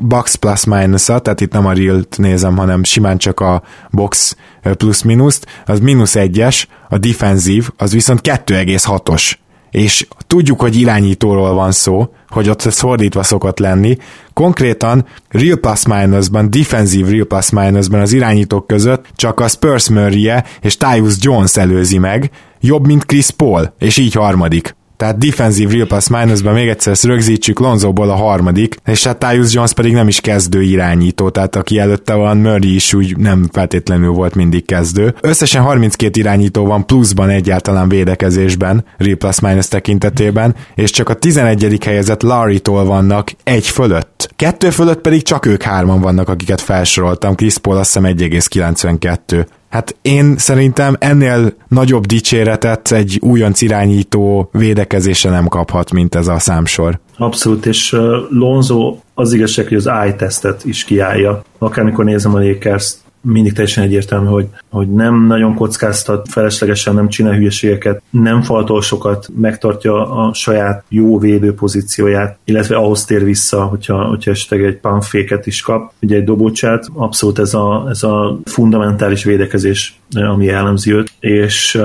box plus minus tehát itt nem a real nézem, hanem simán csak a box plusz-minuszt, az mínusz egyes, a defenzív, az viszont 2,6-os és tudjuk, hogy irányítóról van szó, hogy ott ez fordítva szokott lenni. Konkrétan real plus minusban, defensive real plus minusban az irányítók között csak a Spurs murray és Tyus Jones előzi meg, jobb, mint Chris Paul, és így harmadik. Tehát defensive real pass minusban még egyszer ezt rögzítsük, Lonzoból a harmadik, és hát Tyus Jones pedig nem is kezdő irányító, tehát aki előtte van, Murray is úgy nem feltétlenül volt mindig kezdő. Összesen 32 irányító van pluszban egyáltalán védekezésben, real plus minus tekintetében, és csak a 11. helyezett Larry-tól vannak egy fölött. Kettő fölött pedig csak ők hárman vannak, akiket felsoroltam, Chris Paul azt hiszem 1,92. Hát én szerintem ennél nagyobb dicséretet egy újonc irányító védekezése nem kaphat, mint ez a számsor. Abszolút, és Lonzo az igazság, hogy az eye-tesztet is kiállja. Akármikor nézem a Lakers-t, mindig teljesen egyértelmű, hogy, hogy nem nagyon kockáztat, feleslegesen nem csinál hülyeségeket, nem faltol sokat, megtartja a saját jó védő pozícióját, illetve ahhoz tér vissza, hogyha, hogyha esetleg egy pump is kap, ugye egy dobócsát, abszolút ez a, ez a fundamentális védekezés, ami jellemzi őt, és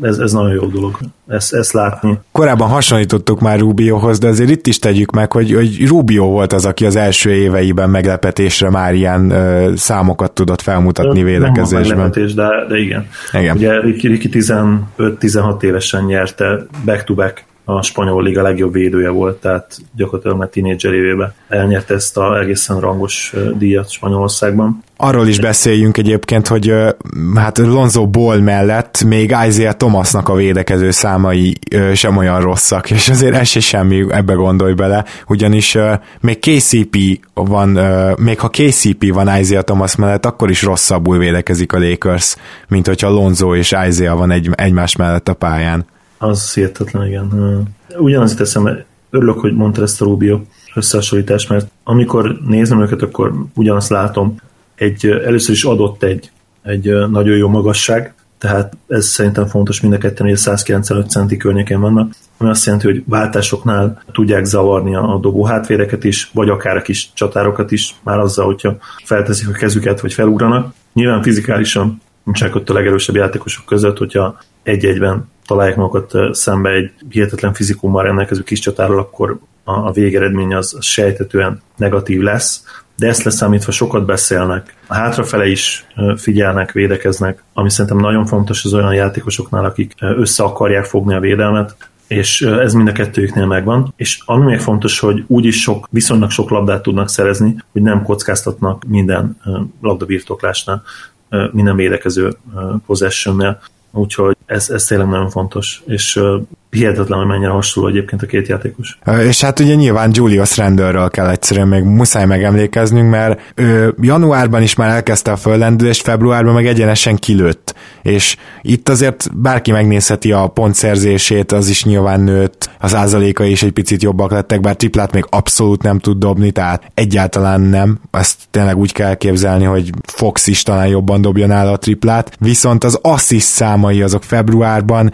ez, ez nagyon jó dolog ezt, ezt látni. Korábban hasonlítottuk már Rubiohoz, de azért itt is tegyük meg, hogy, hogy Rubio volt az, aki az első éveiben meglepetésre már ilyen ö, számokat tudott felmutatni védekezésben. Nem meglepetés, de, de igen. igen. Ugye Riki, Riki 15-16 évesen nyerte back-to-back a spanyol liga legjobb védője volt, tehát gyakorlatilag már tínédzser évében elnyerte ezt a egészen rangos díjat Spanyolországban. Arról is beszéljünk egyébként, hogy hát Lonzo Ball mellett még Isaiah Thomasnak a védekező számai sem olyan rosszak, és azért ez se semmi, ebbe gondolj bele, ugyanis még KCP van, még ha KCP van Isaiah Thomas mellett, akkor is rosszabbul védekezik a Lakers, mint hogyha Lonzo és Isaiah van egy, egymás mellett a pályán. Az hihetetlen, igen. Ugyanaz teszem, örülök, hogy mondta ezt a Rubio összehasonlítást, mert amikor nézem őket, akkor ugyanazt látom. Egy, először is adott egy, egy nagyon jó magasság, tehát ez szerintem fontos mind a ketten, hogy a 195 centi környéken vannak, ami azt jelenti, hogy váltásoknál tudják zavarni a dobó hátvéreket is, vagy akár a kis csatárokat is, már azzal, hogyha felteszik a kezüket, vagy felugranak. Nyilván fizikálisan nincsenek ott a legerősebb játékosok között, hogyha egy-egyben találják magukat szembe egy hihetetlen fizikummal rendelkező kis csatárral, akkor a, a végeredmény az sejtetően negatív lesz, de ezt leszámítva sokat beszélnek. A hátrafele is figyelnek, védekeznek, ami szerintem nagyon fontos az olyan játékosoknál, akik össze akarják fogni a védelmet, és ez mind a kettőjüknél megvan, és ami még fontos, hogy úgyis sok, viszonylag sok labdát tudnak szerezni, hogy nem kockáztatnak minden labdabirtoklásnál, minden védekező possessionnél, úgyhogy ez, ez tényleg nagyon fontos, és hihetetlen, hogy mennyire hasonló egyébként a két játékos. És hát ugye nyilván Julius Randallről kell egyszerűen még muszáj megemlékeznünk, mert ő januárban is már elkezdte a föllendülést, februárban meg egyenesen kilőtt. És itt azért bárki megnézheti a pontszerzését, az is nyilván nőtt, az ázaléka is egy picit jobbak lettek, bár triplát még abszolút nem tud dobni, tehát egyáltalán nem. Ezt tényleg úgy kell képzelni, hogy Fox is talán jobban dobja nála a triplát. Viszont az assist számai azok februárban,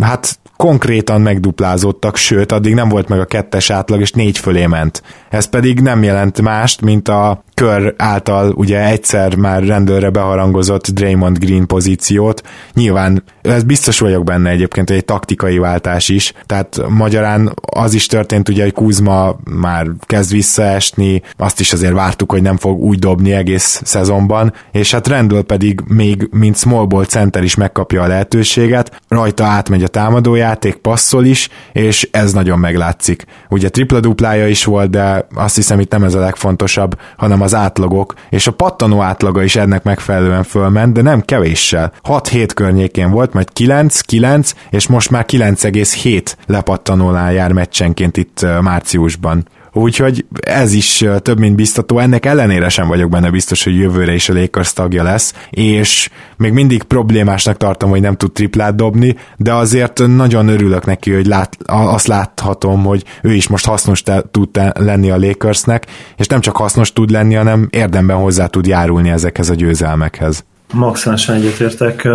hát konkrétan megduplázódtak, sőt, addig nem volt meg a kettes átlag, és négy fölé ment. Ez pedig nem jelent mást, mint a kör által ugye egyszer már rendőrre beharangozott Draymond Green pozíciót. Nyilván ez biztos vagyok benne egyébként, hogy egy taktikai váltás is. Tehát magyarán az is történt ugye, hogy Kuzma már kezd visszaesni, azt is azért vártuk, hogy nem fog úgy dobni egész szezonban, és hát Randall pedig még mint small ball center is megkapja a lehetőséget, rajta átmegy a támadójáték, passzol is, és ez nagyon meglátszik. Ugye tripla-duplája is volt, de azt hiszem itt nem ez a legfontosabb, hanem az átlagok, és a pattanó átlaga is ennek megfelelően fölment, de nem kevéssel. 6-7 környékén volt, majd 9-9, és most már 9,7 lepattanónál jár meccsenként itt márciusban. Úgyhogy ez is több, mint biztató. Ennek ellenére sem vagyok benne biztos, hogy jövőre is a Lakers tagja lesz, és még mindig problémásnak tartom, hogy nem tud triplát dobni, de azért nagyon örülök neki, hogy lát, azt láthatom, hogy ő is most hasznos te, tud lenni a Lakersnek, és nem csak hasznos tud lenni, hanem érdemben hozzá tud járulni ezekhez a győzelmekhez. Maximálisan egyetértek.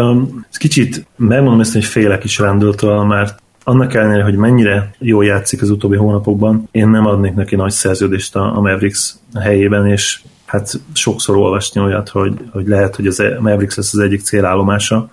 Kicsit megmondom ezt, hogy félek is rendőrtől, mert annak ellenére, hogy mennyire jól játszik az utóbbi hónapokban, én nem adnék neki nagy szerződést a Mavericks helyében, és hát sokszor olvasni olyat, hogy, hogy lehet, hogy az e- Mavericks lesz az egyik célállomása.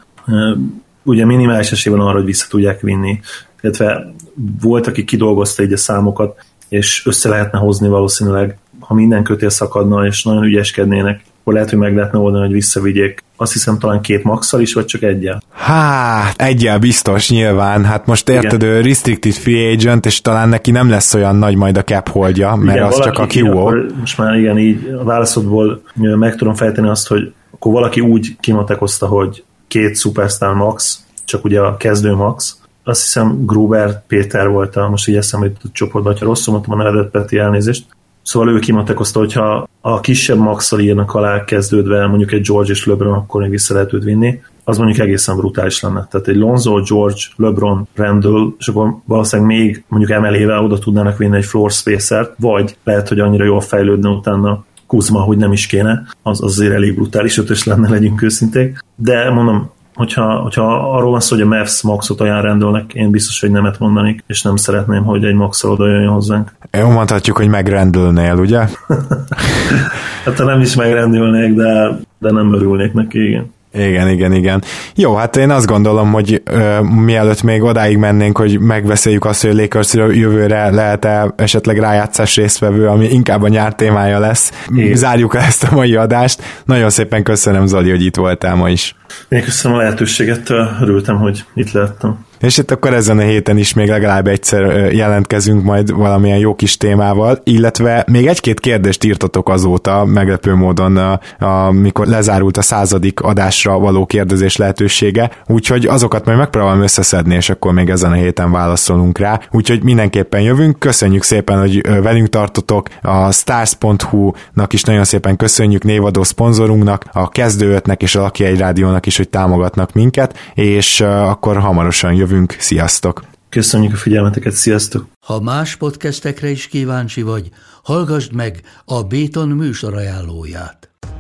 Ugye minimális esélyben arra, hogy vissza tudják vinni, illetve volt, aki kidolgozta így a számokat, és össze lehetne hozni valószínűleg, ha minden kötél szakadna, és nagyon ügyeskednének, akkor lehet, hogy meg lehetne oldani, hogy visszavigyék. Azt hiszem talán két maxal is, vagy csak egyel? Hát, egyel biztos nyilván. Hát most érted, ő restricted free agent, és talán neki nem lesz olyan nagy majd a cap holdja, mert igen, az csak a kiúó. Most már igen, így a válaszodból meg tudom fejteni azt, hogy akkor valaki úgy kimatekozta, hogy két superstar max, csak ugye a kezdő max, azt hiszem Gruber Péter volt a, most így eszembe jutott csoportban, ha rosszul mondtam a nevedet, Peti, elnézést. Szóval ő kimatekozta, hogyha a kisebb maxal írnak alá kezdődve mondjuk egy George és LeBron, akkor még vissza lehet őt vinni, az mondjuk egészen brutális lenne. Tehát egy Lonzo, George, LeBron, Randall, és akkor valószínűleg még mondjuk emelével oda tudnának vinni egy floor spacer vagy lehet, hogy annyira jól fejlődne utána Kuzma, hogy nem is kéne, az azért elég brutális ötös lenne, legyünk őszinték. De mondom, hogyha, hogyha arról van szó, hogy a Mavs maxot ajánl rendelnek, én biztos, hogy nemet mondanék, és nem szeretném, hogy egy maxol oda jöjjön hozzánk. Jó, mondhatjuk, hogy megrendelnél, ugye? hát nem is megrendelnék, de, de nem örülnék neki, igen. Igen, igen, igen. Jó, hát én azt gondolom, hogy ö, mielőtt még odáig mennénk, hogy megbeszéljük azt, hogy a Lakers jövőre lehet-e esetleg rájátszás résztvevő, ami inkább a nyár témája lesz. Igen. Zárjuk el ezt a mai adást. Nagyon szépen köszönöm, Zoli, hogy itt voltál ma is. Én köszönöm a lehetőséget, örültem, hogy itt lehettem. És itt akkor ezen a héten is még legalább egyszer jelentkezünk majd valamilyen jó kis témával, illetve még egy-két kérdést írtatok azóta, meglepő módon, amikor lezárult a századik adásra való kérdezés lehetősége, úgyhogy azokat majd megpróbálom összeszedni, és akkor még ezen a héten válaszolunk rá. Úgyhogy mindenképpen jövünk, köszönjük szépen, hogy velünk tartotok, a stars.hu-nak is nagyon szépen köszönjük névadó szponzorunknak, a kezdőötnek és a Laki egy Rádiónak is, hogy támogatnak minket, és akkor hamarosan jövünk jövünk. Sziasztok! Köszönjük a figyelmeteket, sziasztok! Ha más podcastekre is kíváncsi vagy, hallgassd meg a Béton műsor ajánlóját.